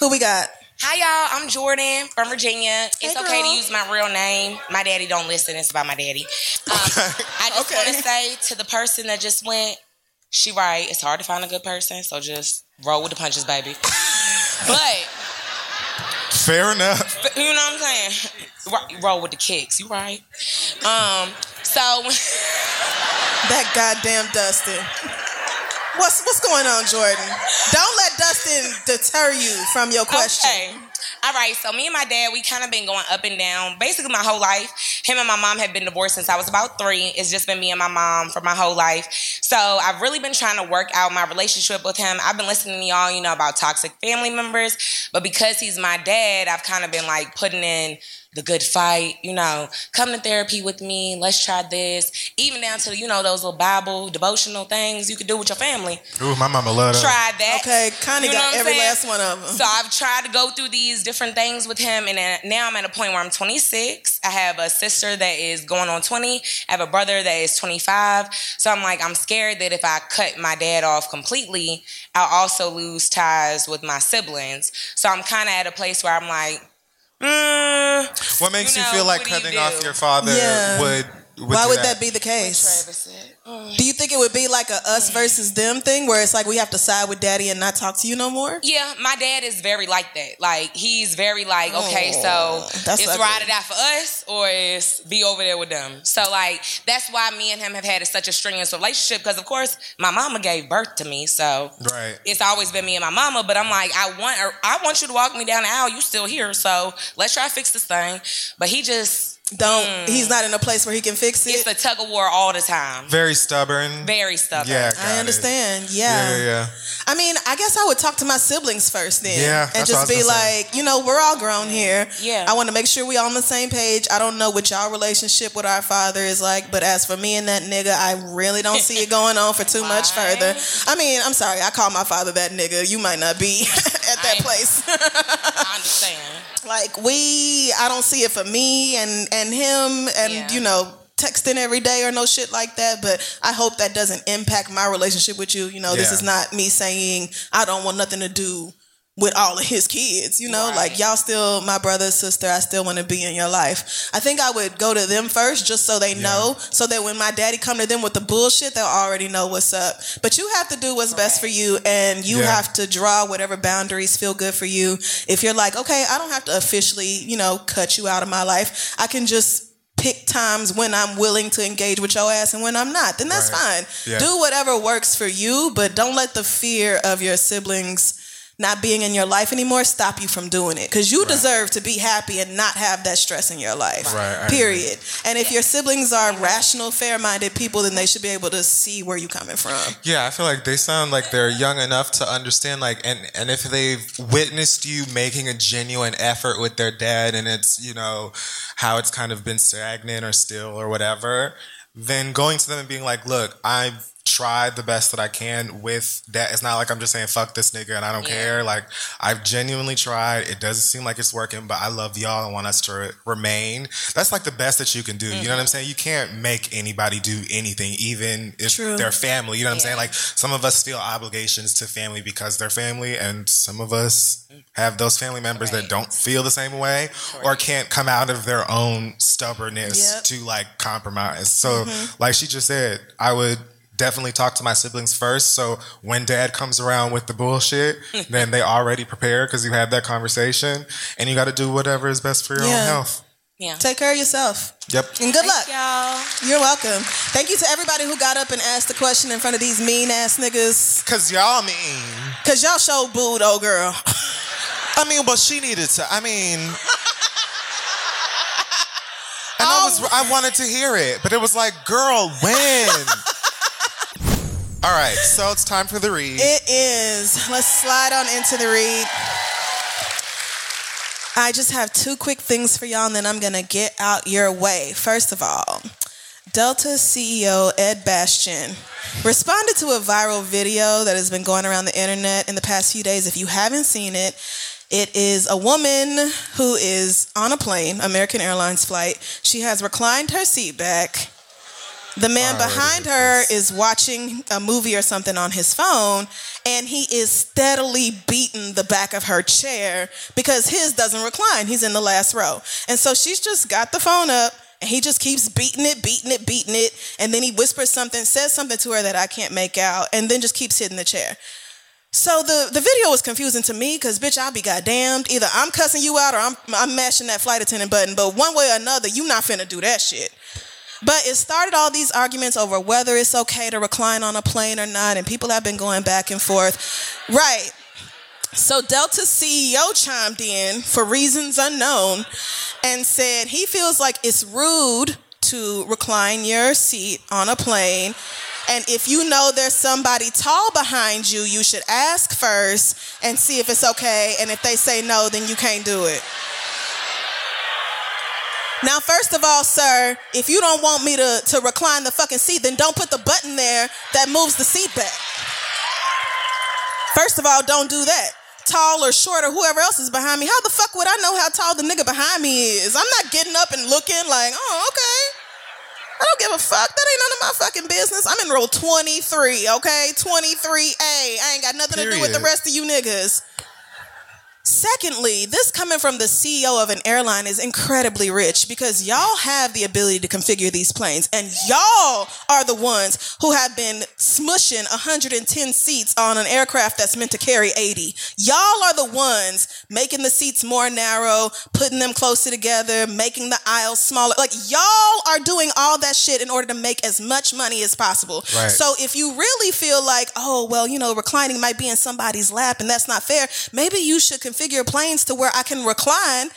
Who we got? Hi y'all, I'm Jordan from Virginia. It's Hey, okay to use my real name. My daddy don't listen. It's about my daddy. Um, I just want to say to the person that just went, she right. It's hard to find a good person, so just roll with the punches, baby. But Fair enough. you know what I'm saying? Roll with the kicks. You right? Um. So that goddamn Dustin. What's what's going on, Jordan? Don't let Dustin deter you from your question. Okay. All right, so me and my dad, we kind of been going up and down basically my whole life. Him and my mom have been divorced since I was about three. It's just been me and my mom for my whole life. So I've really been trying to work out my relationship with him. I've been listening to y'all, you know, about toxic family members, but because he's my dad, I've kind of been like putting in the good fight, you know, come to therapy with me, let's try this. Even down to, you know, those little Bible devotional things you could do with your family. Ooh, my mama loved that. Tried that. Okay, Connie You know got every saying? last one of them. So I've tried to go through these different things with him, and now I'm at a point where I'm 26. I have a sister that is going on 20. I have a brother that is 25. So I'm like, I'm scared that if I cut my dad off completely, I'll also lose ties with my siblings. So I'm kind of at a place where I'm like, mm, What makes you, know, feel like what do you cutting off your father Yeah. would? Would Why would that be the case? Oh. Do you think it would be like a us versus them thing where it's like we have to side with daddy and not talk to you no more? Yeah, my dad is very like that. Like he's very like, okay, Oh, so that's it's ugly. ride it out for us or it's be over there with them. So like that's why me and him have had such a strenuous relationship because of course my mama gave birth to me, so Right. it's always been me and my mama. But I'm like, I want I want you to walk me down the aisle. You still here, so let's try to fix this thing. But he just don't. Mm. He's not in a place where he can fix it. It's a tug of war all the time. Very stubborn. Very stubborn. Yeah, got I understand. Yeah. Yeah, yeah, yeah. I mean, I guess I would talk to my siblings first then. Yeah, And that's what I just was be gonna say. like, you know, we're all grown here. Yeah. I want to make sure we all on the same page. I don't know what y'all relationship with our father is like, but as for me and that nigga, I really don't see it <laughs> going on for too much further. I mean, I'm sorry, I call my father that nigga. You might not be <laughs> at that place. I understand. <laughs> like we I don't see it for me and and him and you know texting every day or no shit like that but I hope that doesn't impact my relationship with you. You know this is not me saying I don't want nothing to do with all of his kids you know like y'all still my brother sister I still want to be in your life I think I would go to them first just so they know so that when my daddy come to them with the bullshit they'll already know what's up but you have to do what's best for you and you Yeah. have to draw whatever boundaries feel good for you. If you're like, okay, I don't have to officially, you know, cut you out of my life. I can just pick times when I'm willing to engage with your ass and when I'm not. Then that's Right. fine. Yeah. Do whatever works for you, but don't let the fear of your siblings not being in your life anymore stop you from doing it. Because you deserve to be happy and not have that stress in your life. Right, period. And if your siblings are rational fair-minded people then they should be able to see where you're coming from. Yeah, I feel like they sound like they're young enough to understand. Like, and and if they've witnessed you making a genuine effort with their dad, and it's you know how it's kind of been stagnant or still or whatever, then going to them and being like, "Look, I've tried the best that I can with that. It's not like I'm just saying fuck this nigga and I don't care. Like I've genuinely tried. It doesn't seem like it's working, but I love y'all and want us to remain. That's like the best that you can do. You know what I'm saying? You can't make anybody do anything, even if True. they're family. You know what I'm saying? Like some of us feel obligations to family because they're family, and some of us have those family members that don't feel the same way or can't come out of their own stubbornness Yep. to like compromise. So, Mhm. like she just said, I would definitely talk to my siblings first. So when dad comes around with the bullshit, <laughs> then they already prepared because you had that conversation, and you got to do whatever is best for your Yeah. own health. Yeah. Take care of yourself. Yep. And good luck. y'all. You're welcome. Thank you to everybody who got up and asked the question in front of these mean ass niggas. Cause y'all mean. Cause y'all show booed, old girl. <laughs> I mean, but she needed to. I mean. <laughs> And I was oh. I wanted to hear it, but it was like, girl, when? All right, so it's time for the read. It is. Let's slide on into the read. I just have two quick things for y'all, and then I'm gonna get out your way. First of all, Delta CEO Ed Bastian responded to a viral video that has been going around the internet in the past few days. If you haven't seen it, It is a woman who is on a plane, American Airlines flight. She has reclined her seat back. The man behind her is watching a movie or something on his phone, and he is steadily beating the back of her chair because his doesn't recline. He's in the last row. And so she's just got the phone up, and he just keeps beating it, beating it, beating it. And then he whispers something, says something to her that I can't make out, and then just keeps hitting the chair. So the, the video was confusing to me because bitch, I'll be goddamned. Either I'm cussing you out or I'm I'm mashing that flight attendant button. But one way or another, you not finna do that shit. But it started all these arguments over whether it's okay to recline on a plane or not, and people have been going back and forth. Right. So Delta CEO chimed in for reasons unknown and said he feels like it's rude to recline your seat on a plane. And if you know there's somebody tall behind you, you should ask first and see if it's okay. And if they say no, then you can't do it. Now, first of all, sir, if you don't want me to, to recline the fucking seat, then don't put the button there that moves the seat back. First of all, don't do that. Tall or short or whoever else is behind me, how the fuck would I know how tall the nigga behind me is? I'm not getting up and looking like, oh, okay. I don't give a fuck. That ain't none of my fucking business. I'm in row 23, okay? 23A. I ain't got nothing to do with the rest of you niggas. Secondly, this coming from the CEO of an airline is incredibly rich because y'all have the ability to configure these planes, and y'all are the ones who have been smushing 110 seats on an aircraft that's meant to carry 80. Y'all are the ones making the seats more narrow, putting them closer together, making the aisles smaller. Like, y'all are doing all that shit in order to make as much money as possible. Right. So, if you really feel like, oh, well, you know, reclining might be in somebody's lap and that's not fair, maybe you should configure planes to where I can recline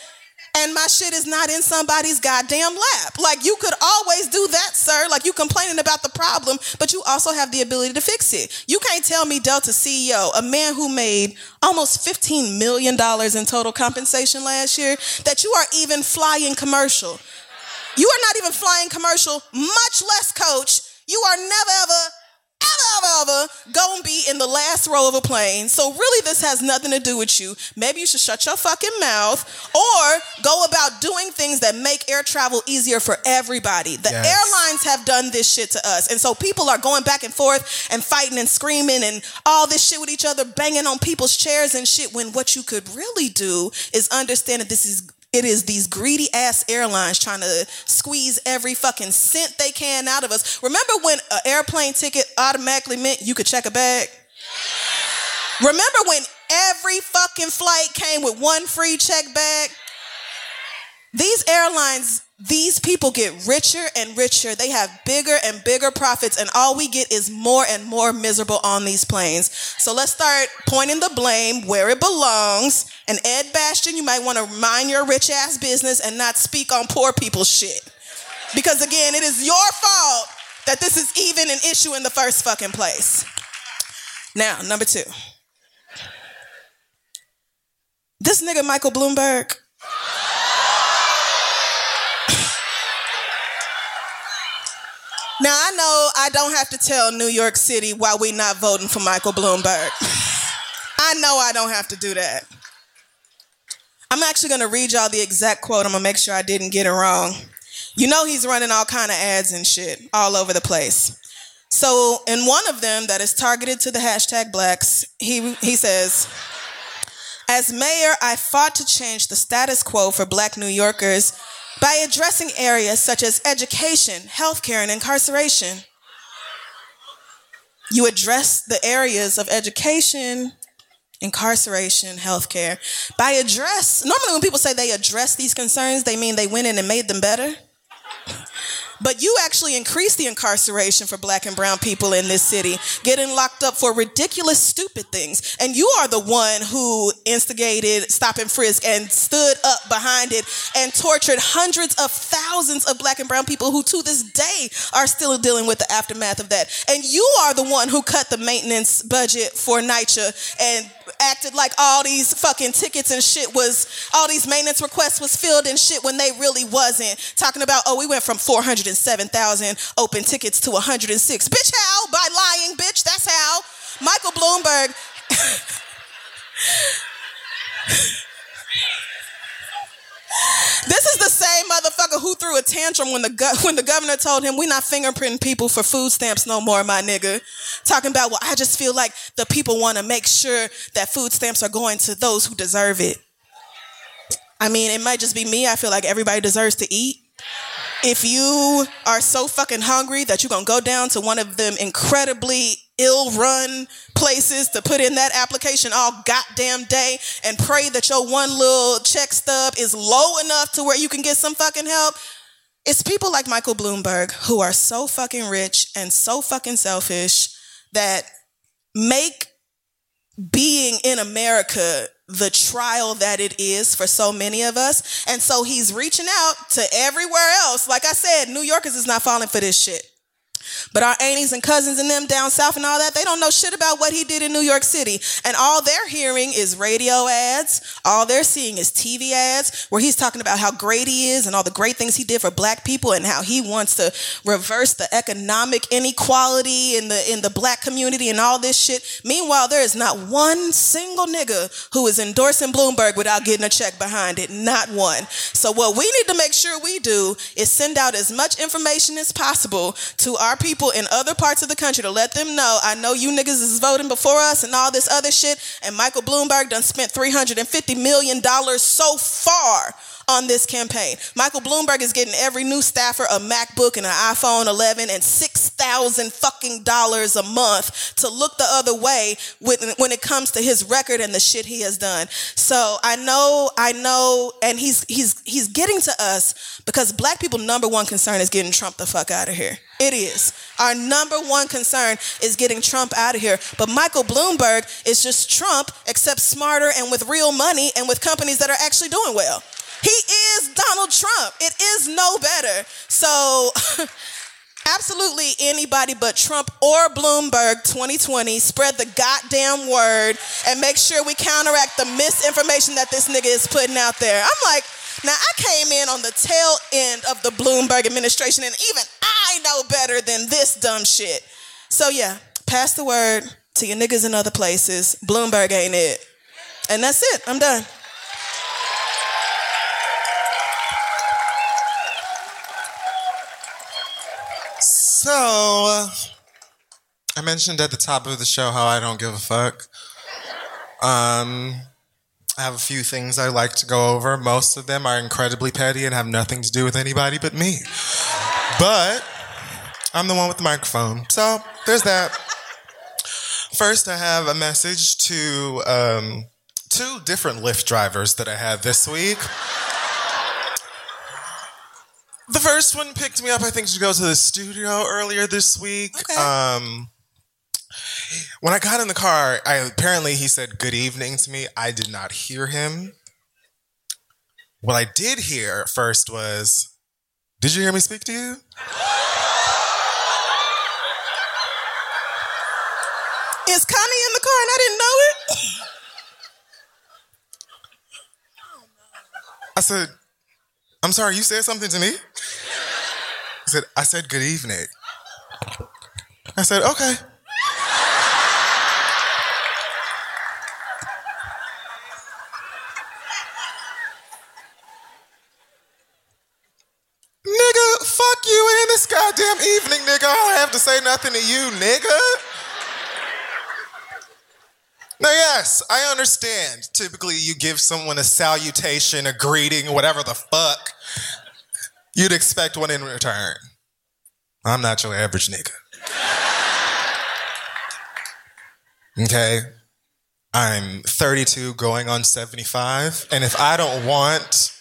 and my shit is not in somebody's goddamn lap. Like, you could always do that, sir. Like, you complaining about the problem, but you also have the ability to fix it. You can't tell me Delta CEO, a man who made almost $15 million in total compensation last year, that you are even flying commercial. You are not even flying commercial, much less coach. You are never ever, ever, ever, gonna be in the last row of a plane. So really, this has nothing to do with you. Maybe you should shut your fucking mouth or go about doing things that make air travel easier for everybody. The Yes. airlines have done this shit to us, and so people are going back and forth and fighting and screaming and all this shit with each other, banging on people's chairs and shit. When what you could really do is understand that this is it is these greedy ass airlines trying to squeeze every fucking cent they can out of us. Remember when an airplane ticket automatically meant you could check a bag? Remember when every fucking flight came with one free check bag? These airlines, these people get richer and richer. They have bigger and bigger profits, and all we get is more and more miserable on these planes. So let's start pointing the blame where it belongs. And Ed Bastian, you might want to mind your rich ass business and not speak on poor people's shit. Because again, it is your fault that this is even an issue in the first fucking place. Now, number two. This nigga Michael Bloomberg. Now I know I don't have to tell New York City why we're not voting for Michael Bloomberg. I know I don't have to do that. I'm actually gonna read y'all the exact quote. I'm gonna make sure I didn't get it wrong. You know he's running all kind of ads and shit all over the place. So in one of them that is targeted to the hashtag blacks, he he says, as mayor, I fought to change the status quo for black New Yorkers by addressing areas such as education, healthcare, and incarceration. You address the areas of education, incarceration, healthcare. By address, normally when people say they address these concerns, they mean they went in and made them better. But you actually increased the incarceration for black and brown people in this city, getting locked up for ridiculous, stupid things. And you are the one who instigated stop and frisk and stood up behind it and tortured hundreds of thousands of black and brown people who to this day are still dealing with the aftermath of that. And you are the one who cut the maintenance budget for NYCHA and acted like all these fucking tickets and shit was all these maintenance requests was filled and shit when they really wasn't. Talking about oh we went from 407,000 open tickets to 106. Bitch how? By lying, bitch. That's how. Michael Bloomberg <laughs> This is the same motherfucker who threw a tantrum when the go- <laughs> when the governor told him we not fingerprinting people for food stamps no more, my nigga. Talking about well, I just feel like the people want to make sure that food stamps are going to those who deserve it. I mean, it might just be me. I feel like everybody deserves to eat. If you are so fucking hungry that you're gonna go down to one of them incredibly ill run places to put in that application all goddamn day and pray that your one little check stub is low enough to where you can get some fucking help. It's people like Michael Bloomberg who are so fucking rich and so fucking selfish that make being in America the trial that it is for so many of us. And so he's reaching out to everywhere else. Like I said, New Yorkers is not falling for this shit. But our aunties and cousins and them down south and all that, they don't know shit about what he did in New York City. And all they're hearing is radio ads. All they're seeing is TV ads where he's talking about how great he is and all the great things he did for black people and how he wants to reverse the economic inequality in the in the black community and all this shit. Meanwhile, there is not one single nigga who is endorsing Bloomberg without getting a check behind it. Not one. So what we need to make sure we do is send out as much information as possible to our people in other parts of the country to let them know I know you niggas is voting before us and all this other shit. And Michael Bloomberg done spent $350 million so far on this campaign. Michael Bloomberg is getting every new staffer a MacBook and an iPhone 11 and 6,000 fucking dollars a month to look the other way when, it comes to his record and the shit he has done. So I know, I know, and he's he's he's getting to us because black people number one concern is getting Trump the fuck out of here. It is. Our number one concern is getting Trump out of here. But Michael Bloomberg is just Trump, except smarter and with real money and with companies that are actually doing well. He is Donald Trump. It is no better. So, <laughs> absolutely anybody but Trump or Bloomberg 2020 spread the goddamn word and make sure we counteract the misinformation that this nigga is putting out there. I'm like, now I came in on the tail end of the Bloomberg administration, and even I know better than this dumb shit. So yeah, pass the word to your niggas in other places. Bloomberg ain't it. And that's it. I'm done. So, uh, I mentioned at the top of the show how I don't give a fuck. Um, I have a few things I like to go over. Most of them are incredibly petty and have nothing to do with anybody but me. But I'm the one with the microphone. So, there's that. First, I have a message to um, two different Lyft drivers that I had this week. The first one picked me up, I think, to go to the studio earlier this week. Um, when I got in the car, I, apparently he said good evening to me. I did not hear him. What I did hear first was, Did you hear me speak to you? Is Connie in the car and I didn't know it? I said, I'm sorry, you said something to me? He said, I said good evening. I said, okay. Nigga, fuck you in this goddamn evening, nigga. I don't have to say nothing to you, nigga. Now, yes, I understand. Typically, you give someone a salutation, a greeting, whatever the fuck. You'd expect one in return. I'm not your average nigga. Okay? I'm 32 going on 75. And if I don't want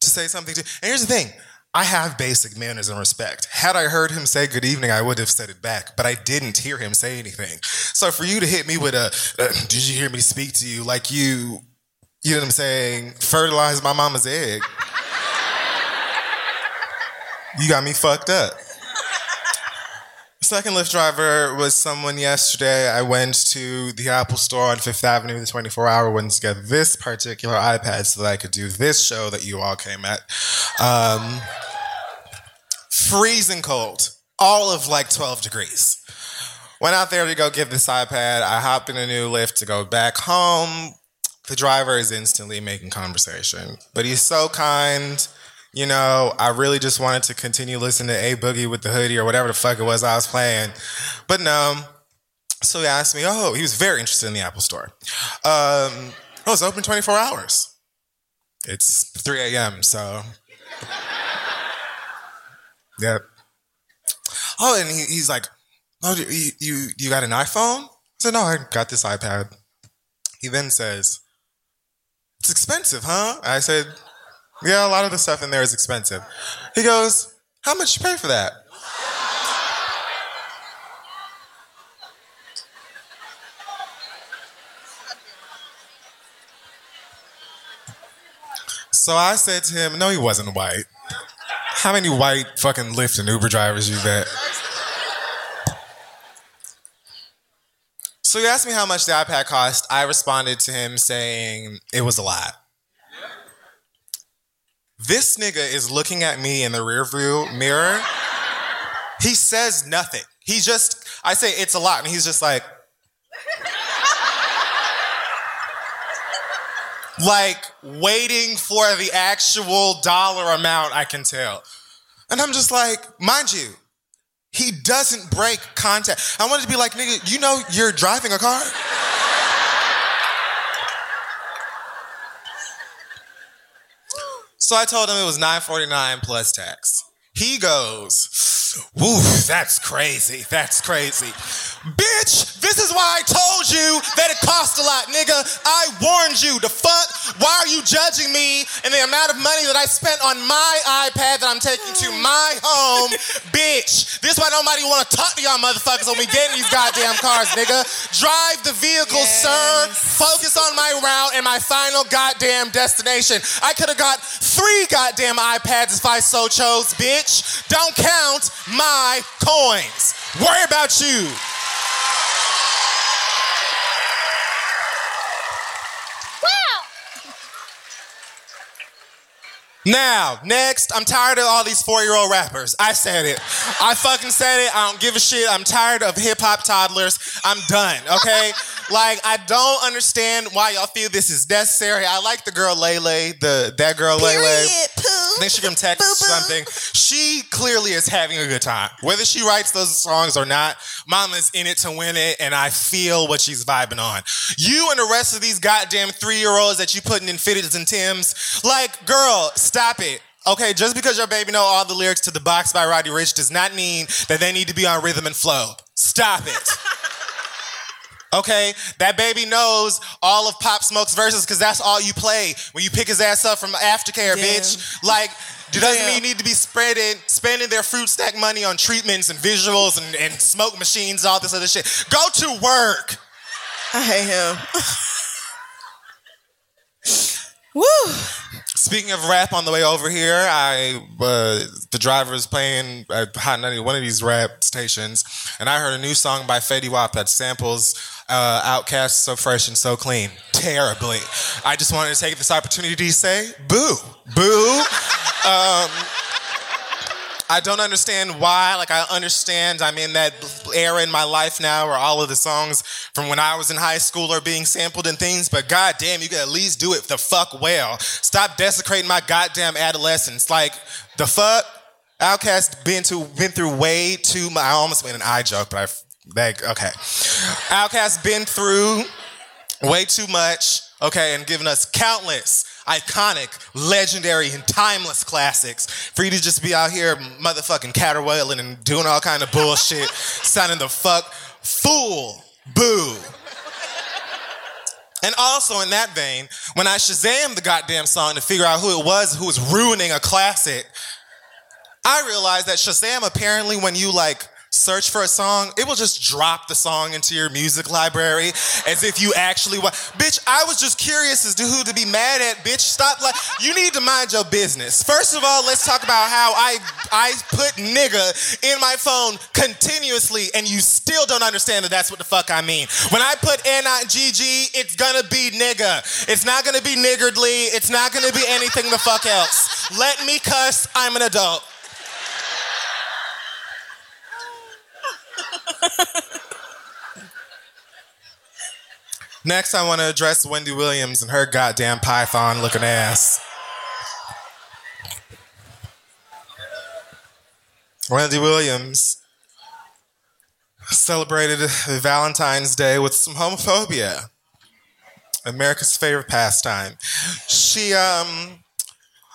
to say something to and here's the thing. I have basic manners and respect. Had I heard him say good evening, I would have said it back, but I didn't hear him say anything. So for you to hit me with a, uh, did you hear me speak to you? Like you, you know what I'm saying, fertilize my mama's egg. <laughs> you got me fucked up. Second Lyft driver was someone yesterday. I went to the Apple store on Fifth Avenue, the 24 hour one, to get this particular iPad so that I could do this show that you all came at. Um, freezing cold, all of like 12 degrees. Went out there to go get this iPad. I hopped in a new Lyft to go back home. The driver is instantly making conversation, but he's so kind you know, I really just wanted to continue listening to A Boogie with the hoodie or whatever the fuck it was I was playing. But no. So he asked me, oh, he was very interested in the Apple Store. Um, oh, it's open 24 hours. It's 3 a.m., so. <laughs> Yep. Oh, and he, he's like, oh, you, you, you got an iPhone? I said, no, I got this iPad. He then says, it's expensive, huh? I said, yeah, a lot of the stuff in there is expensive. He goes, how much you pay for that? So I said to him, no, he wasn't white. How many white fucking Lyft and Uber drivers you bet? So he asked me how much the iPad cost. I responded to him saying it was a lot. This nigga is looking at me in the rearview mirror. He says nothing. He just, I say it's a lot, and he's just like, like waiting for the actual dollar amount I can tell. And I'm just like, mind you, he doesn't break contact. I wanted to be like, nigga, you know you're driving a car? So I told him it was 949 plus tax. He goes, Woo, that's crazy. That's crazy. Bitch, this is why I told you that it cost a lot, nigga. I warned you. The fuck? Why are you judging me and the amount of money that I spent on my iPad that I'm taking to my home? <laughs> Bitch, this is why nobody want to talk to y'all motherfuckers when we get in these goddamn cars, nigga. Drive the vehicle, sir. Focus on my route and my final goddamn destination. I could have got three goddamn iPads if I so chose, bitch. Don't count my coins. Worry about you. Now, next, I'm tired of all these four year old rappers. I said it. I fucking said it. I don't give a shit. I'm tired of hip hop toddlers. I'm done, okay? <laughs> like, I don't understand why y'all feel this is necessary. I like the girl Lay Lay, the that girl Lay Lay. I think she from Texas or something. She clearly is having a good time. Whether she writes those songs or not, Mama's in it to win it, and I feel what she's vibing on. You and the rest of these goddamn three year olds that you putting in fitteds and Tims, like, girl, stop it. Okay, just because your baby know all the lyrics to The Box by Roddy Ricch does not mean that they need to be on rhythm and flow. Stop it. <laughs> Okay, that baby knows all of Pop Smoke's verses because that's all you play when you pick his ass up from aftercare, Damn. bitch. Like, it doesn't Damn. mean you need to be spreading, spending their fruit stack money on treatments and visuals and, and smoke machines, all this other shit. Go to work. I hate him. <laughs> Woo. Speaking of rap, on the way over here, I uh, the driver is playing at Hot 90, one of these rap stations, and I heard a new song by Fetty Wap that samples uh, Outkast "So Fresh and So Clean" terribly. I just wanted to take this opportunity to say, "Boo, boo." <laughs> um, I don't understand why. Like, I understand I'm in that era in my life now where all of the songs from when I was in high school are being sampled and things, but goddamn, you can at least do it the fuck well. Stop desecrating my goddamn adolescence. Like, the fuck? Outkast been to been through way too much. I almost made an eye joke, but I that okay. Outkast been through way too much, okay, and given us countless iconic, legendary, and timeless classics for you to just be out here motherfucking caterwailing and doing all kind of bullshit, <laughs> sounding the fuck fool, boo. And also in that vein, when I Shazam the goddamn song to figure out who it was who was ruining a classic, I realized that Shazam apparently when you like search for a song, it will just drop the song into your music library as if you actually want. Bitch, I was just curious as to who to be mad at. Bitch, stop like you need to mind your business. First of all, let's talk about how I I put nigga in my phone continuously, and you still don't understand that that's what the fuck I mean. When I put N I G G, it's gonna be nigga. It's not gonna be niggardly. It's not gonna be anything the fuck else. Let me cuss. I'm an adult. <laughs> Next, I want to address Wendy Williams and her goddamn python looking ass. Wendy Williams celebrated Valentine's Day with some homophobia. America's favorite pastime. She um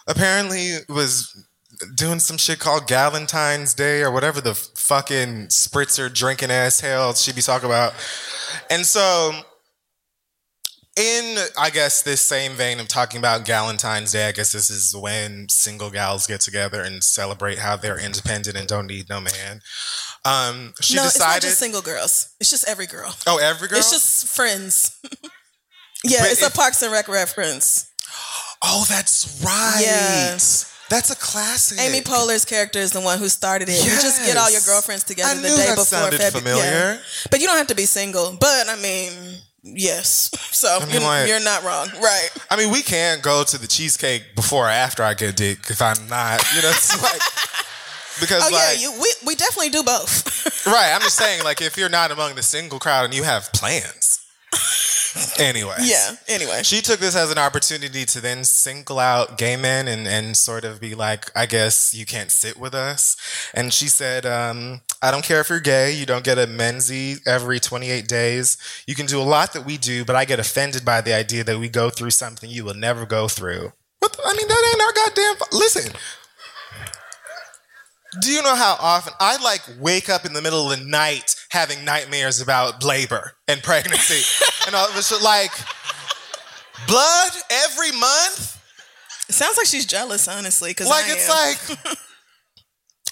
apparently was doing some shit called Galentine's Day or whatever the fucking spritzer drinking ass hell she be talking about. And so in I guess this same vein of talking about Galentine's Day, I guess this is when single gals get together and celebrate how they're independent and don't need no man. Um, she no, decided. it's not just single girls. It's just every girl. oh, every girl. It's just friends. <laughs> yeah, But it's a Parks and Rec reference. Oh, that's right. Yeah. That's a classic. Amy Poehler's character is the one who started it. You just get all your girlfriends together I the day that before familiar. yeah. But you don't have to be single. But I mean, yes. <laughs> So I mean, you're, like- you're not wrong. Right. I mean, we can't go to the cheesecake before or after I get dick if I'm not. You know, it's like <laughs> because oh like yeah, you, we we definitely do both. <laughs> right. I'm just saying, like, if you're not among the single crowd and you have plans. Anyway. Yeah, anyway. She took this as an opportunity to then single out gay men and, and sort of be like, I guess you can't sit with us. And she said, um, I don't care if you're gay, you don't get a menzie every 28 days. You can do a lot that we do, but I get offended by the idea that we go through something you will never go through. What the, I mean, that ain't our goddamn. Listen. Do you know how often I like wake up in the middle of the night having nightmares about labor and pregnancy <laughs> and all of this shit? Like blood every month. It sounds like she's jealous, honestly. Cause Like I it's am. like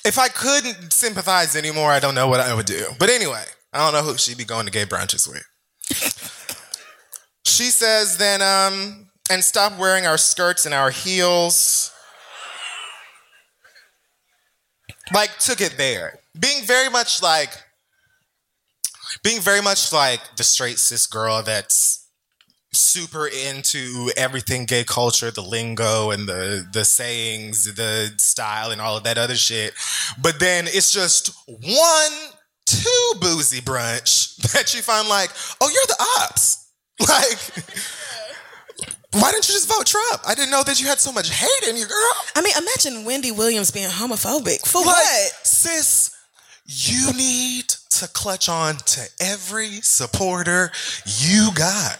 if I couldn't sympathize anymore, I don't know what I would do. But anyway, I don't know who she'd be going to gay brunches with. <laughs> she says then um and stop wearing our skirts and our heels. Like took it there. Being very much like being very much like the straight cis girl that's super into everything gay culture, the lingo and the the sayings, the style and all of that other shit. But then it's just one two boozy brunch <laughs> that you find like, oh, you're the ops. <laughs> Like, why didn't you just vote Trump? I didn't know that you had so much hate in you, girl. I mean, imagine Wendy Williams being homophobic. For Like, what? Sis, you need to clutch on to every supporter you got.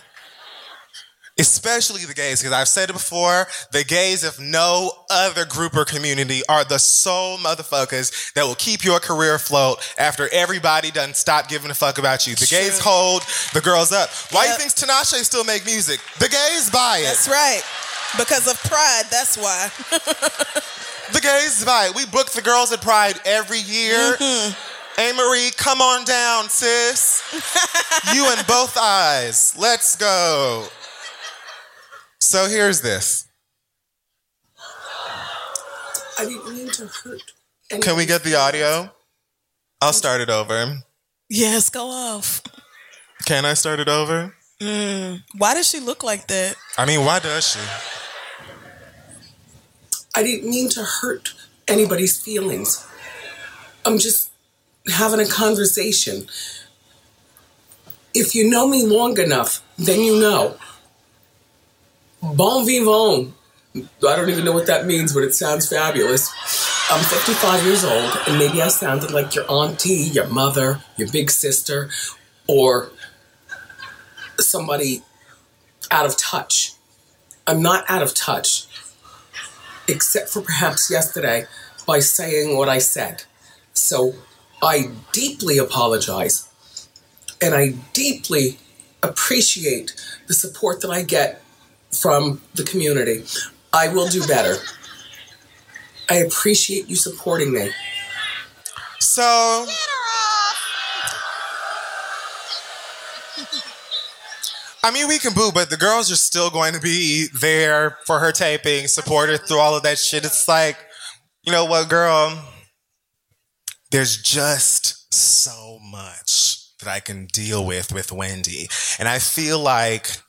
Especially the gays, because I've said it before, the gays, if no other group or community, are the sole motherfuckers that will keep your career afloat after everybody done stop giving a fuck about you. The gays hold the girls up. Why Yep. you think Tinashe still make music? The gays buy it. That's right. Because of pride, that's why. <laughs> The gays buy it. We book the girls at Pride every year. Mm-hmm. Hey Marie, come on down, sis. <laughs> you in both eyes. Let's go. So here's this. I didn't mean to hurt. Can we get the audio? I'll start it over. yes, go off. Can I start it over? Mm. Why does she look like that? I mean, why does she? I didn't mean to hurt anybody's feelings. I'm just having a conversation. If you know me long enough, then you know. Bon vivant. I don't even know what that means, but it sounds fabulous. I'm 55 years old, and maybe I sounded like your auntie, your mother, your big sister, or somebody out of touch. I'm not out of touch except for perhaps yesterday by saying what I said. So I deeply apologize and I deeply appreciate the support that I get from the community. I will do better. I appreciate you supporting me. So. I mean, we can boo, but the girls are still going to be there for her taping, support her through all of that shit. It's like, you know what, girl? There's just so much that I can deal with with Wendy. And I feel like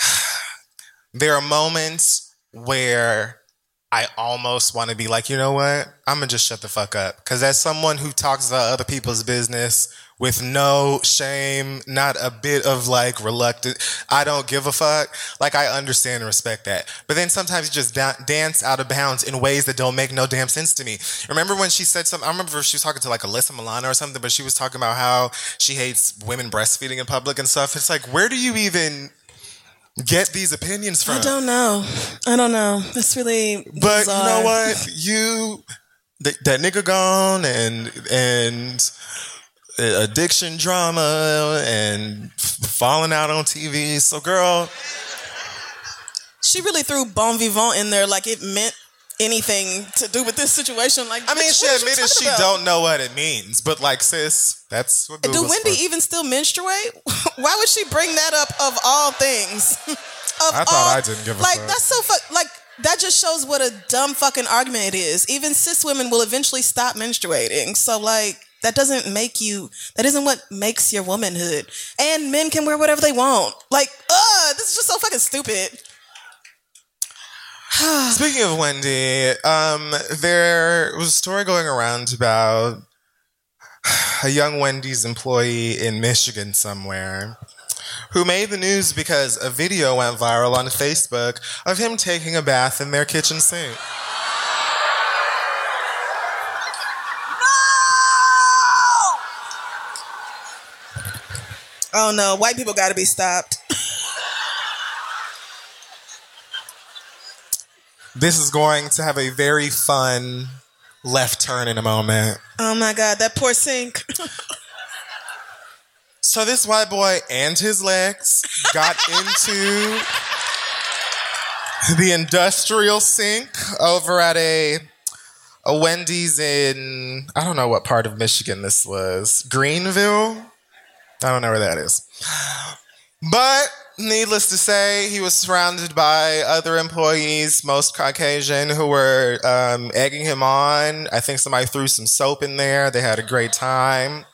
<sighs> there are moments where I almost want to be like, you know what? I'm gonna just shut the fuck up. Because as someone who talks about other people's business with no shame, not a bit of like reluctant, I don't give a fuck. Like I understand and respect that. But then sometimes you just da- dance out of bounds in ways that don't make no damn sense to me. Remember when she said something? I remember she was talking to like Alyssa Milano or something, but she was talking about how she hates women breastfeeding in public and stuff. It's like, where do you even get these opinions from? I don't know. I don't know. It's really. But bizarre. you know what? You th- that nigga gone and and addiction drama and falling out on TV. So girl, She really threw bon vivant in there like it meant anything to do with this situation. Like, I mean, she admitted she about? don't know what it means, but like sis, that's what Do Google's Wendy for. even still menstruate? <laughs> Why would she bring that up of all things? <laughs> of I thought all, I didn't give a like fuck. that's so fuck like that just shows what a dumb fucking argument it is. Even cis women will eventually stop menstruating. So like that doesn't make you that isn't what makes your womanhood. And men can wear whatever they want. Like, uh, this is just so fucking stupid. <sighs> Speaking of Wendy, um, there was a story going around about <sighs> a young Wendy's employee in Michigan somewhere who made the news because a video went viral on Facebook of him taking a bath in their kitchen sink. No! Oh no, white people gotta be stopped. This is going to have a very fun left turn in a moment. Oh my god, that poor sink. <laughs> So this white boy and his legs got <laughs> into the industrial sink over at a a Wendy's in I don't know what part of Michigan this was. Greenville? I don't know where that is. But needless to say, he was surrounded by other employees, most Caucasian, who were um, egging him on. I think somebody threw some soap in there. They had a great time.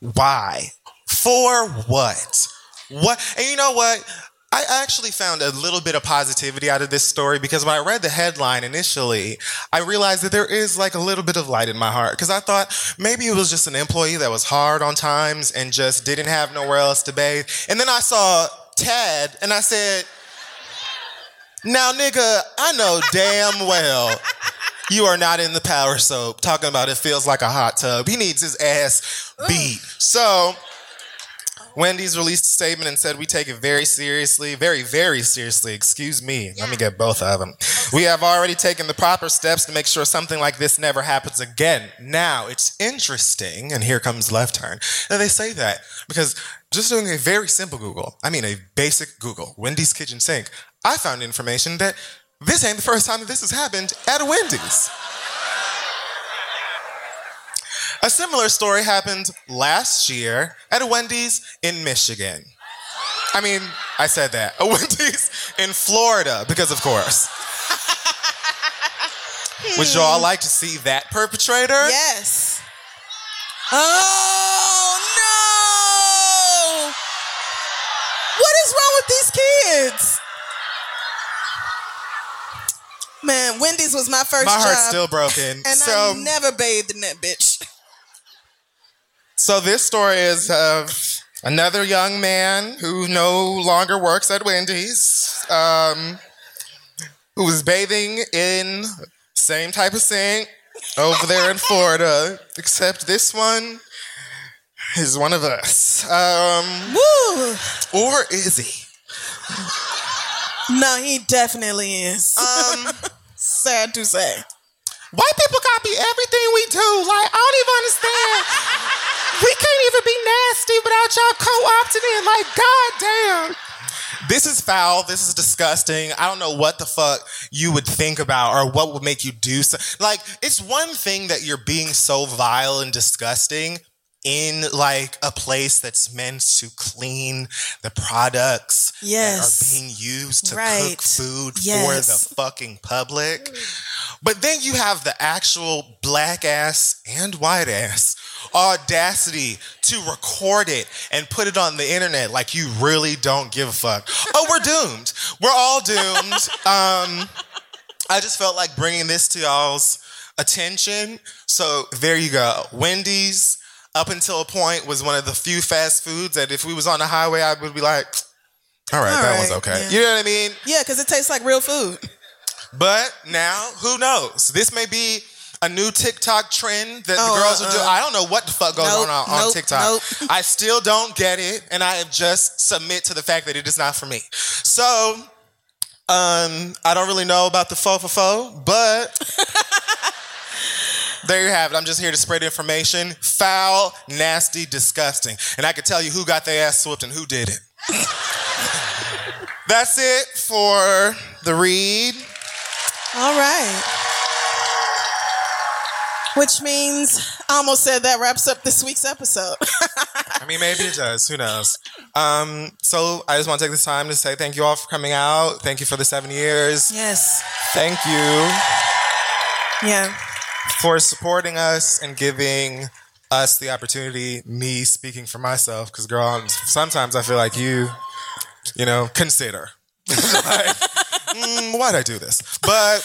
Why? For what? What? And you know what? I actually found a little bit of positivity out of this story because when I read the headline initially, I realized that there is like a little bit of light in my heart because I thought maybe it was just an employee that was hard on times and just didn't have nowhere else to bathe. And then I saw Tad and I said, now, nigga, I know damn well you are not in the power soap talking about it feels like a hot tub. He needs his ass beat. So, Wendy's released a statement and said, We take it very seriously, very, very seriously. Excuse me. Let me get both of them. We have already taken the proper steps to make sure something like this never happens again. Now, it's interesting, and here comes left turn, that they say that because just doing a very simple Google, I mean, a basic Google, Wendy's kitchen sink, I found information that this ain't the first time that this has happened at a Wendy's. A similar story happened last year at a Wendy's in Michigan. I mean, I said that. A <laughs> Wendy's in Florida, because of course. <laughs> Would y'all like to see that perpetrator? Yes. Oh no! What is wrong with these kids? Man, Wendy's was my first My job. heart's still broken. And so, I never bathed in that bitch. So this story is of another young man who no longer works at Wendy's, um, who was bathing in same type of sink over there in Florida, except this one is one of us. Um, Woo! Or is he? No, he definitely is. Um, <laughs> sad to say. White people copy everything we do. Like, I don't even understand. Can't even be nasty without y'all co-opting it. Like, goddamn. This is foul. This is disgusting. I don't know what the fuck you would think about or what would make you do so. Like, it's one thing that you're being so vile and disgusting in like a place that's meant to clean the products Yes. that are being used to Right. cook food for the fucking public. But then you have the actual black ass and white ass audacity to record it and put it on the internet like you really don't give a fuck. Oh, we're doomed. We're all doomed. <laughs> um, I just felt like bringing this to y'all's attention. So there you go. Wendy's, up until a point, was one of the few fast foods that if we was on the highway, I would be like, all right, All that right, one's okay. yeah. You know what I mean? Yeah, because it tastes like real food. But now, who knows? This may be a new TikTok trend that Oh, the girls will do. uh-uh. I don't know what the fuck goes Nope, on on, nope, TikTok. nope. I still don't get it, and I have just submit to the fact that it is not for me. So, um, I don't really know about the faux for faux, but <laughs> there you have it. I'm just here to spread information. Foul, nasty, disgusting, and I can tell you who got their ass whooped and who did it. <laughs> That's it for the read. All right. Which means I almost said that wraps up this week's episode. I mean, maybe it does. Who knows? Um, so I just want to take this time to say thank you all for coming out. Thank you for the seven years. yes. Thank you Yeah. for supporting us and giving us the opportunity. Me speaking for myself, because girl, sometimes I feel like you, you know, consider. <laughs> like, mm, why'd I do this? But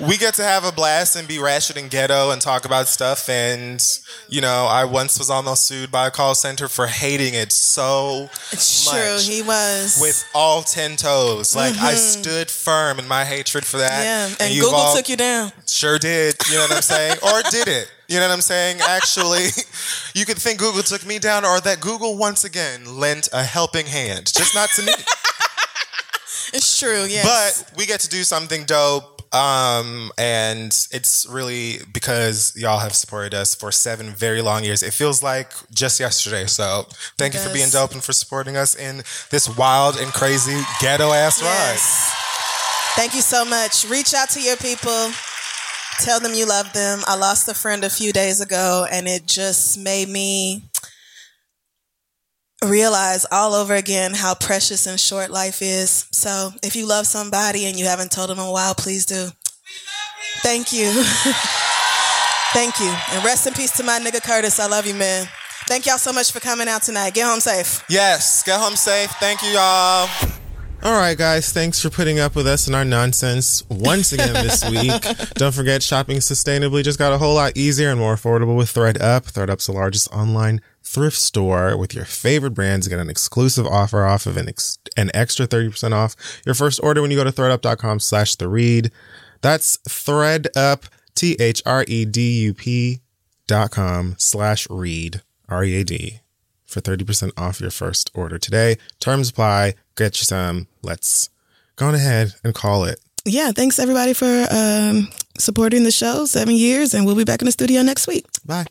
we get to have a blast and be ratchet and ghetto and talk about stuff. And, you know, I once was almost sued by a call center for hating it so It's much. true. He was. With all 10 toes. Like, I Mhm. stood firm in my hatred for that. yeah. And, you've Google all- took you down. Sure did. You know what I'm saying? or did it? You know what I'm saying? Actually, <laughs> you could think Google took me down or that Google once again lent a helping hand, just not to me. <laughs> It's true. Yes. But we get to do something dope. Um, and it's really because y'all have supported us for seven very long years. It feels like just yesterday. So thank It you for being dope and for supporting us in this wild and crazy ghetto ass ride. Thank you so much. Reach out to your people. Tell them you love them. I lost a friend a few days ago, and it just made me realize all over again how precious and short life is. So if you love somebody and you haven't told them in a while, please do. Thank you. <laughs> Thank you. And rest in peace to my nigga Curtis. I love you, man. Thank y'all so much for coming out tonight. Get home safe. Yes, get home safe. Thank you, y'all. All right, guys. Thanks for putting up with us and our nonsense once again this <laughs> week. Don't forget, shopping sustainably just got a whole lot easier and more affordable with thredUP. thredUP's the largest online thrift store with your favorite brands. Get an exclusive offer off of an, ex- an extra 30% off your first order when you go to thredup.com slash the read. That's thredup, T H R E D U P dot com slash read, R E A D for 30% off your first order today. Terms apply. Get you some. Let's go on ahead and call it. Yeah, thanks everybody for um, supporting the show. Seven years, and we'll be back in the studio next week. Bye.